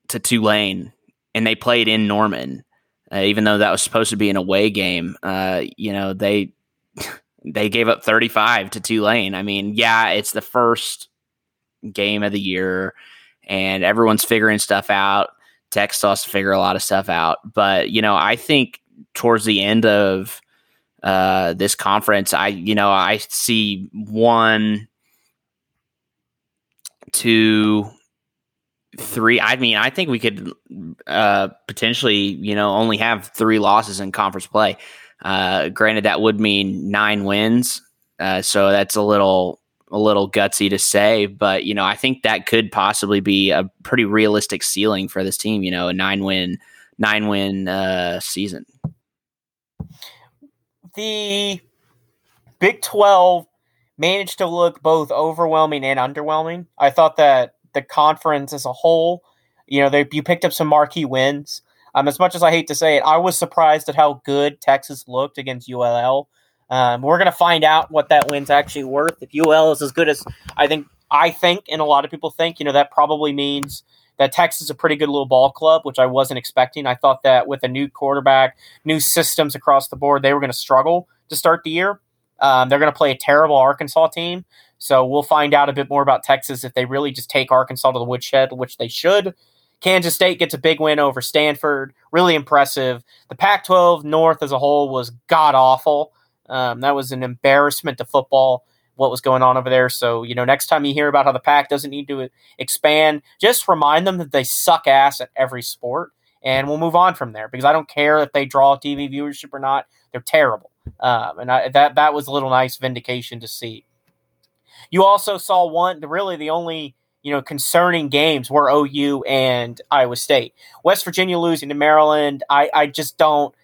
to Tulane, and they played in Norman, uh, even though that was supposed to be an away game. Uh, you know they [LAUGHS] they gave up 35 to Tulane. I mean, yeah, it's the first game of the year, and everyone's figuring stuff out. Tech still has to figure a lot of stuff out, but you know, I think towards the end of uh, this conference, I you know I see one, two, three. I mean, I think we could uh, potentially you know only have three losses in conference play. Uh, granted, that would mean nine wins, uh, so that's a little a little gutsy to say, but you know, I think that could possibly be a pretty realistic ceiling for this team. You know, a nine win nine win uh, season. The Big Twelve managed to look both overwhelming and underwhelming. I thought that the conference as a whole, you know, they you picked up some marquee wins. Um, as much as I hate to say it, I was surprised at how good Texas looked against ULL. Um, we're going to find out what that win's actually worth. If UL is as good as I think, I think, and a lot of people think, you know, that probably means that Texas is a pretty good little ball club, which I wasn't expecting. I thought that with a new quarterback, new systems across the board, they were going to struggle to start the year. Um, they're going to play a terrible Arkansas team. So we'll find out a bit more about Texas if they really just take Arkansas to the woodshed, which they should. Kansas State gets a big win over Stanford. Really impressive. The Pac 12 North as a whole was god awful. Um, that was an embarrassment to football, what was going on over there. So, you know, next time you hear about how the pack doesn't need to expand, just remind them that they suck ass at every sport. And we'll move on from there because I don't care if they draw TV viewership or not. They're terrible. Um, and I, that, that was a little nice vindication to see. You also saw one, really the only you know, concerning games were OU and Iowa State. West Virginia losing to Maryland, I, I just don't,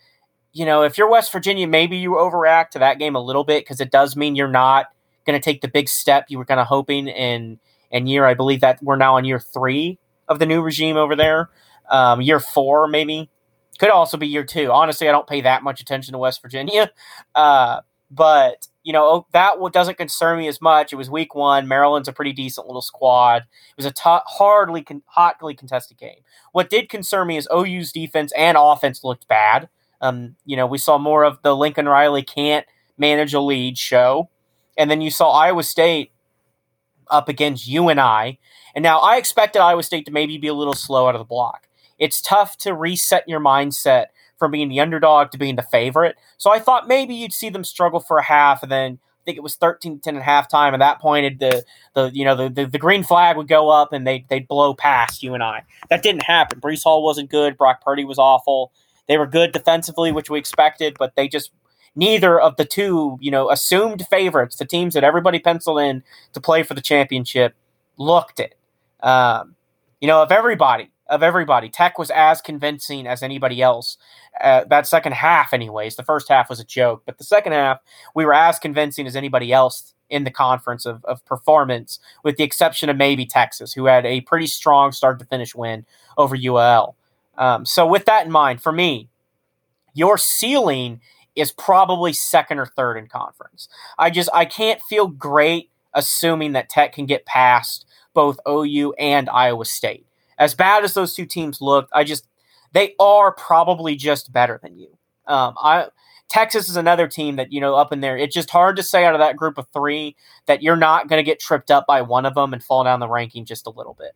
you know, if you're West Virginia, maybe you overreact to that game a little bit because it does mean you're not going to take the big step you were kind of hoping in in year. I believe that we're now in year three of the new regime over there. Um, year four, maybe could also be year two. Honestly, I don't pay that much attention to West Virginia, [LAUGHS] uh, but you know oh, that doesn't concern me as much. It was week one. Maryland's a pretty decent little squad. It was a t- hardly con- hotly contested game. What did concern me is OU's defense and offense looked bad. Um, you know, we saw more of the Lincoln Riley can't manage a lead show, and then you saw Iowa State up against UNI. And I. And now I expected Iowa State to maybe be a little slow out of the block. It's tough to reset your mindset from being the underdog to being the favorite. So I thought maybe you'd see them struggle for a half and then I think it was 13 to 10 at halftime. At that point, the, the you know the, the, the, green flag would go up and they they'd blow past you and I. That didn't happen. Breece Hall wasn't good. Brock Purdy was awful. They were good defensively, which we expected, but they just neither of the two, you know, assumed favorites, the teams that everybody penciled in to play for the championship, looked it. Um, you know, of everybody, of everybody. Tech was as convincing as anybody else. Uh, that second half, anyways. The first half was a joke, but the second half, we were as convincing as anybody else in the conference of, of performance, with the exception of maybe Texas, who had a pretty strong start to finish win over UL. Um, so, with that in mind, for me, your ceiling is probably second or third in conference. I just I can't feel great assuming that Tech can get past both OU and Iowa State as bad as those two teams looked, I just they are probably just better than you. Um, I Texas is another team that you know up in there. It's just hard to say out of that group of three that you're not going to get tripped up by one of them and fall down the ranking just a little bit.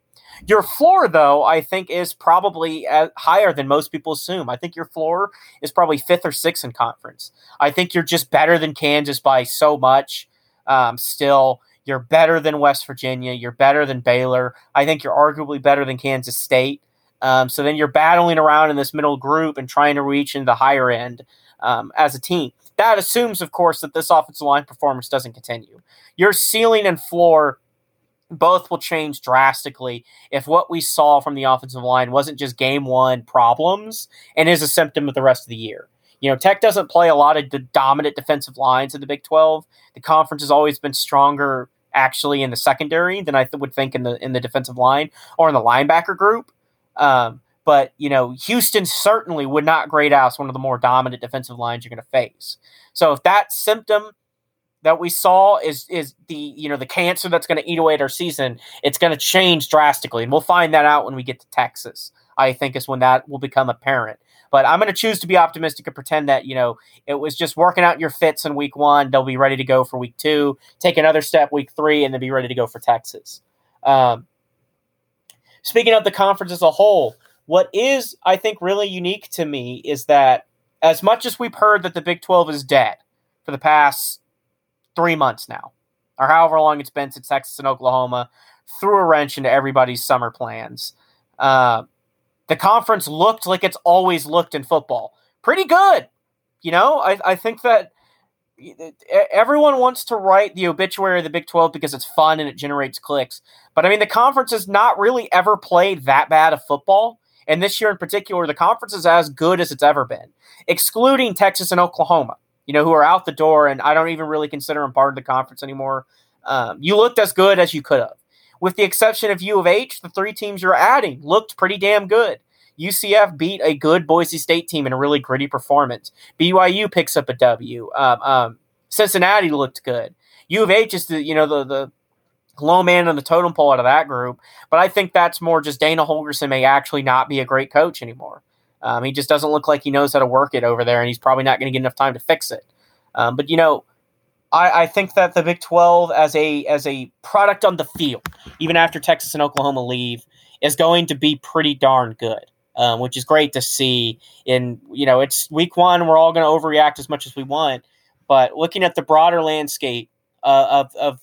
Your floor, though, I think is probably higher than most people assume. I think your floor is probably fifth or sixth in conference. I think you're just better than Kansas by so much. Um, still, you're better than West Virginia. You're better than Baylor. I think you're arguably better than Kansas State. Um, so then you're battling around in this middle group and trying to reach into the higher end um, as a team. That assumes, of course, that this offensive line performance doesn't continue. Your ceiling and floor both will change drastically if what we saw from the offensive line wasn't just game one problems and is a symptom of the rest of the year. You know, Tech doesn't play a lot of the dominant defensive lines in the Big 12. The conference has always been stronger actually in the secondary than I th- would think in the in the defensive line or in the linebacker group. Um, but you know, Houston certainly would not grade out as one of the more dominant defensive lines you're going to face. So if that symptom that we saw is is the you know the cancer that's going to eat away at our season, it's going to change drastically, and we'll find that out when we get to Texas. I think is when that will become apparent. But I'm going to choose to be optimistic and pretend that, you know, it was just working out your fits in week one. They'll be ready to go for week two, take another step week three, and then be ready to go for Texas. Um, speaking of the conference as a whole, what is, I think, really unique to me is that as much as we've heard that the Big 12 is dead for the past three months now, or however long it's been since Texas and Oklahoma threw a wrench into everybody's summer plans, uh, the conference looked like it's always looked in football. Pretty good. You know, I, I think that everyone wants to write the obituary of the Big 12 because it's fun and it generates clicks. But I mean, the conference has not really ever played that bad of football. And this year in particular, the conference is as good as it's ever been, excluding Texas and Oklahoma, you know, who are out the door. And I don't even really consider them part of the conference anymore. Um, you looked as good as you could have. With the exception of U of H, the three teams you're adding looked pretty damn good. UCF beat a good Boise State team in a really gritty performance. BYU picks up a W. Um, um, Cincinnati looked good. U of H is the you know the the low man on the totem pole out of that group. But I think that's more just Dana Holgorsen may actually not be a great coach anymore. Um, he just doesn't look like he knows how to work it over there, and he's probably not going to get enough time to fix it. Um, but you know, I, I, think that the Big Twelve as a as a product on the field, even after Texas and Oklahoma leave, is going to be pretty darn good. Um, which is great to see. In you know, it's week one. We're all going to overreact as much as we want, but looking at the broader landscape uh, of of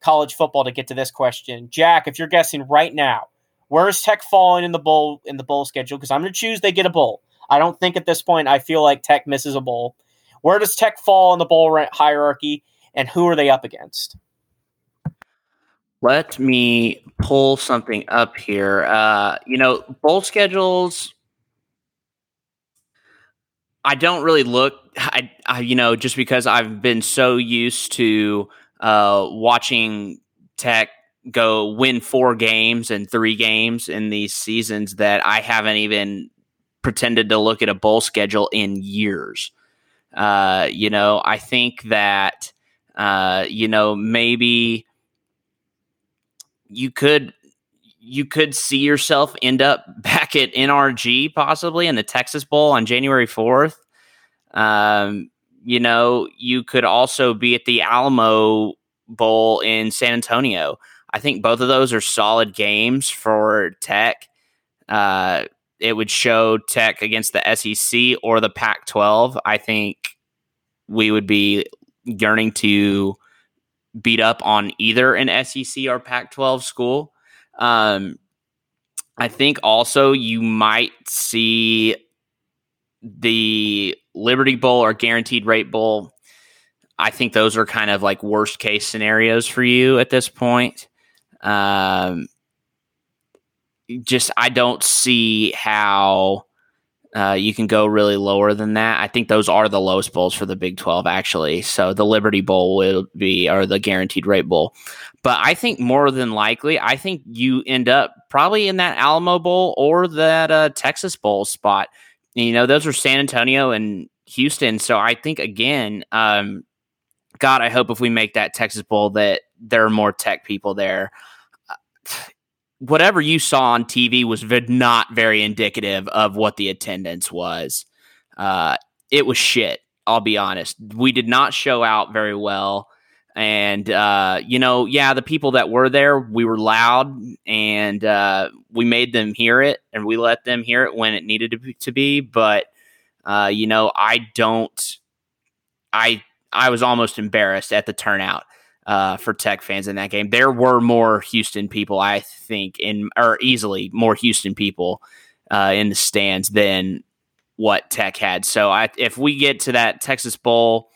college football to get to this question. Jack, if you're guessing right now, where's Tech falling in the bowl in the bowl schedule? Because I'm going to choose they get a bowl. I don't think at this point I feel like Tech misses a bowl. Where does Tech fall in the bowl hierarchy, and who are they up against? Let me pull something up here. Uh, you know, bowl schedules. I don't really look. I, I, you know, just because I've been so used to uh, watching Tech go win four games and three games in these seasons that I haven't even pretended to look at a bowl schedule in years. Uh, you know, I think that, uh, you know, maybe you could you could see yourself end up [LAUGHS] back at NRG possibly in the Texas Bowl on January 4th. Um, you know, you could also be at the Alamo Bowl in San Antonio. I think both of those are solid games for Tech. Uh, it would show Tech against the SEC or the Pac 12. I think we would be yearning to beat up on either an SEC or Pac 12 school. Um, I think also you might see the Liberty Bowl or Guaranteed Rate Bowl. I think those are kind of like worst case scenarios for you at this point. Um, just I don't see how uh, you can go really lower than that. I think those are the lowest bowls for the Big 12, actually. So the Liberty Bowl will be, or the Guaranteed Rate Bowl. But I think more than likely, I think you end up probably in that Alamo Bowl or that uh, Texas Bowl spot. You know, those are San Antonio and Houston. So I think again, um, God, I hope if we make that Texas Bowl that there are more tech people there. Whatever you saw on TV was not very indicative of what the attendance was. Uh, it was shit. I'll be honest. We did not show out very well. And, uh, you know, yeah, the people that were there, we were loud and uh, we made them hear it and we let them hear it when it needed to be. To be. But, uh, you know, I don't, I, I was almost embarrassed at the turnout uh, for Tech fans in that game. There were more Houston people, I think, in or easily more Houston people uh, in the stands than what Tech had. So I, if we get to that Texas Bowl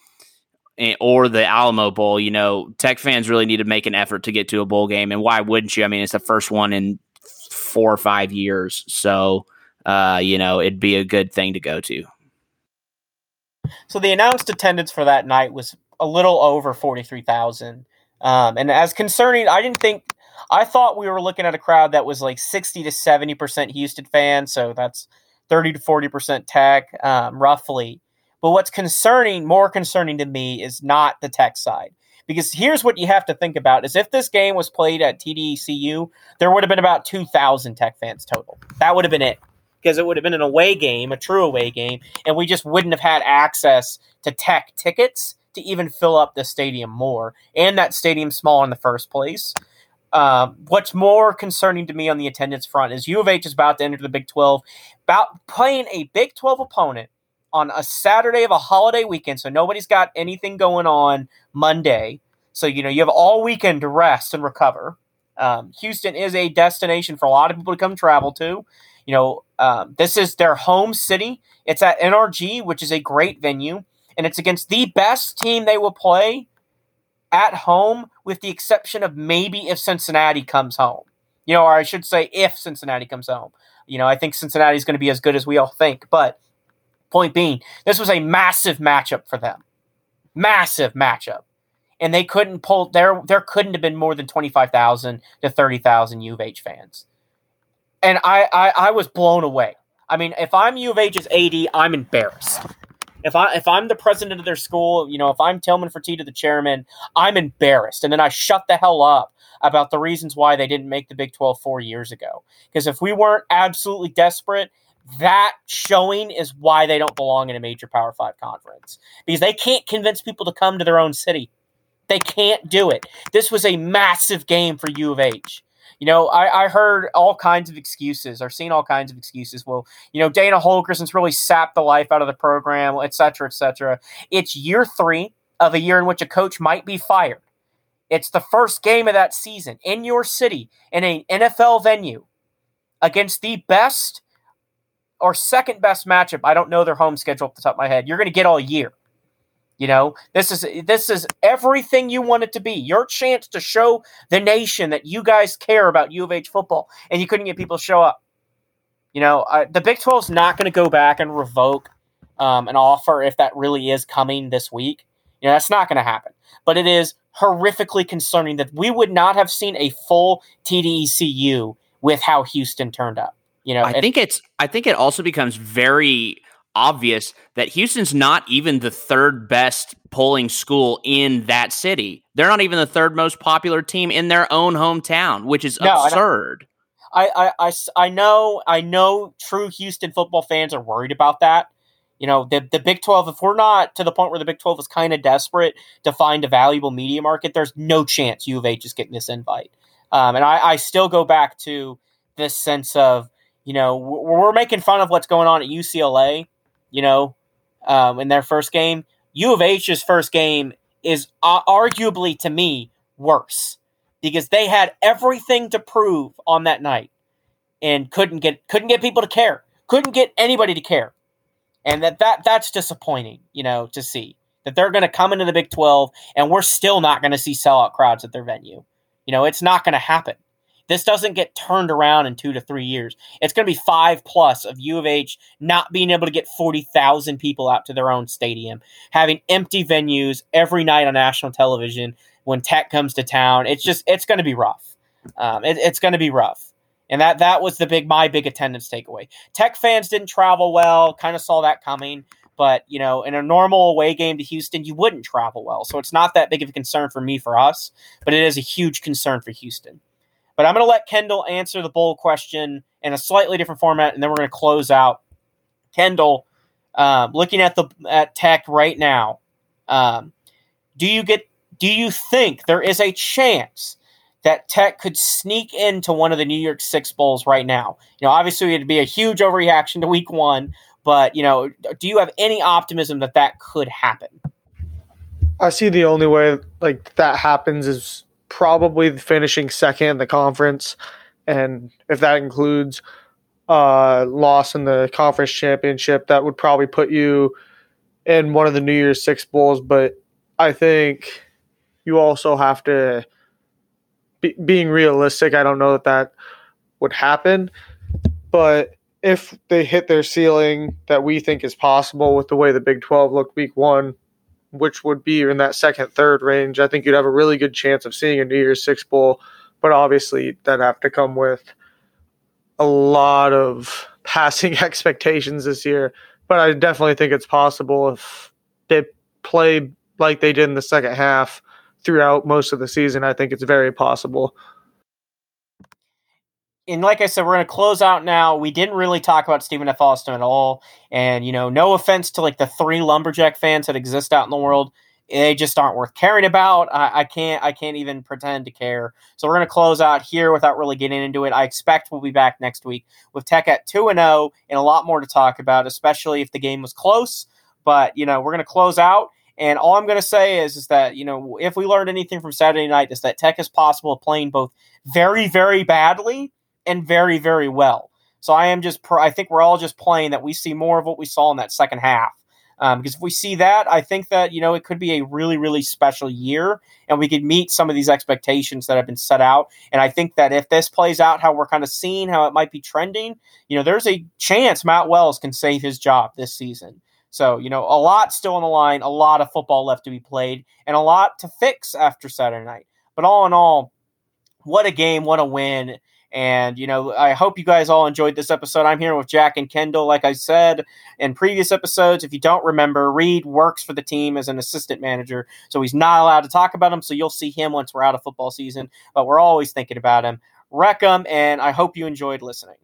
or the Alamo Bowl, you know, Tech fans really need to make an effort to get to a bowl game. And why wouldn't you? I mean, it's the first one in four or five years. So, uh, you know, it'd be a good thing to go to. So the announced attendance for that night was a little over 43,000. Um, and as concerning, I didn't think, I thought we were looking at a crowd that was like 60 to 70% Houston fans. So that's 30 to 40% tech, um, roughly. But what's concerning, more concerning to me, is not the tech side. Because here's what you have to think about: is if this game was played at TDECU, there would have been about 2,000 Tech fans total. That would have been it because it would have been an away game, a true away game, and we just wouldn't have had access to tech tickets to even fill up the stadium more. And that stadium's small in the first place. um, what's more concerning to me on the attendance front is U of H is about to enter the Big 12, about playing a Big 12 opponent on a Saturday of a holiday weekend. So nobody's got anything going on Monday. So, you know, you have all weekend to rest and recover. Um, Houston is a destination for a lot of people to come travel to. You know, um, this is their home city. It's at NRG, which is a great venue, and it's against the best team they will play at home, with the exception of maybe if Cincinnati comes home. You know, or I should say, if Cincinnati comes home. You know, I think Cincinnati is going to be as good as we all think. But point being, this was a massive matchup for them. Massive matchup. And they couldn't pull there there couldn't have been more than 25,000 to 30,000 U of H fans. And I, I I was blown away. I mean, if I'm U of H's AD, I'm embarrassed. If I if I'm the president of their school, you know, if I'm Tillman Fertitta, the chairman, I'm embarrassed, and then I shut the hell up about the reasons why they didn't make the Big 12 four years ago. Because if we weren't absolutely desperate, that showing is why they don't belong in a major Power Five conference because they can't convince people to come to their own city. They can't do it. This was a massive game for U of H you know, I, I heard all kinds of excuses or seen all kinds of excuses. Well, you know, Dana Holgorsen's really sapped the life out of the program, et cetera, et cetera. It's year three of a year in which a coach might be fired. It's the first game of that season in your city in an NFL venue against the best or second best matchup. I don't know their home schedule off the top of my head. You're going to get all year. You know, this is this is everything you want it to be. Your chance to show the nation that you guys care about U of H football, and you couldn't get people to show up. You know, the Big 12 is not going to go back and revoke um, an offer if that really is coming this week. You know, that's not going to happen. But it is horrifically concerning that we would not have seen a full TDECU with how Houston turned up. You know, I think it's. I think it also becomes very obvious that Houston's not even the third best polling school in that city. They're not even the third most popular team in their own hometown, which is no, absurd. I, I, I, I know I know true Houston football fans are worried about that. You know, the, the Big 12, if we're not to the point where the Big 12 is kind of desperate to find a valuable media market, there's no chance U of H is getting this invite. Um, and I, I still go back to this sense of, you know, we're making fun of what's going on at UCLA you know, um, in their first game. U of H's first game is uh, arguably to me worse because they had everything to prove on that night and couldn't get couldn't get people to care, couldn't get anybody to care, and that that that's disappointing, you know, to see that they're going to come into the Big Twelve and we're still not going to see sellout crowds at their venue. You know, it's not going to happen. This doesn't get turned around in two to three years. It's going to be five plus of U of H not being able to get 40,000 people out to their own stadium, having empty venues every night on national television when Tech comes to town. It's just, it's going to be rough. Um, it, it's going to be rough. And that that was the big my big attendance takeaway. Tech fans didn't travel well, kind of saw that coming. But you know, in a normal away game to Houston, you wouldn't travel well. So it's not that big of a concern for me for us, but it is a huge concern for Houston. But I'm going to let Kendall answer the bowl question in a slightly different format, and then we're going to close out. Kendall, um, looking at the at Tech right now, um, do you get? Do you think there is a chance that Tech could sneak into one of the New Year's Six bowls right now? You know, obviously it'd be a huge overreaction to Week One, but you know, do you have any optimism that that could happen? I see the only way like that happens is probably finishing second in the conference, and if that includes uh, loss in the conference championship, that would probably put you in one of the New Year's Six bowls. But I think you also have to, be, being realistic, I don't know that that would happen, but if they hit their ceiling that we think is possible with the way the Big 12 looked week one, which would be in that second, third range, I think you'd have a really good chance of seeing a New Year's Six Bowl. But obviously, that'd have to come with a lot of [LAUGHS] passing expectations this year. But I definitely think it's possible if they play like they did in the second half throughout most of the season. I think it's very possible and like I said, we're going to close out now. We didn't really talk about Stephen F. Austin at all. And, you know, no offense to like the three Lumberjack fans that exist out in the world. they just aren't worth caring about. I, I, can't I can't even pretend to care. So we're gonna close out here without really getting into it. I expect we'll be back next week with Tech at two and zero oh and a lot more to talk about, especially if the game was close. But you know we're gonna close out. And all I'm going to say is, is that you know if we learned anything from Saturday night is that Tech is possible of playing both very very badly and very very well. So I am just I think we're all just playing that we see more of what we saw in that second half um, because if we see that, I think that you know it could be a really, really special year, and we could meet some of these expectations that have been set out. And I think that if this plays out how we're kind of seeing how it might be trending, you know, there's a chance Matt Wells can save his job this season. So you know, a lot still on the line, a lot of football left to be played, and a lot to fix after Saturday night. But all in all, what a game, what a win. And, you know, I hope you guys all enjoyed this episode. I'm here with Jack and Kendall. Like I said in previous episodes, if you don't remember, Reed works for the team as an assistant manager. So he's not allowed to talk about him. So you'll see him once we're out of football season. But we're always thinking about him. Wreck him. And I hope you enjoyed listening.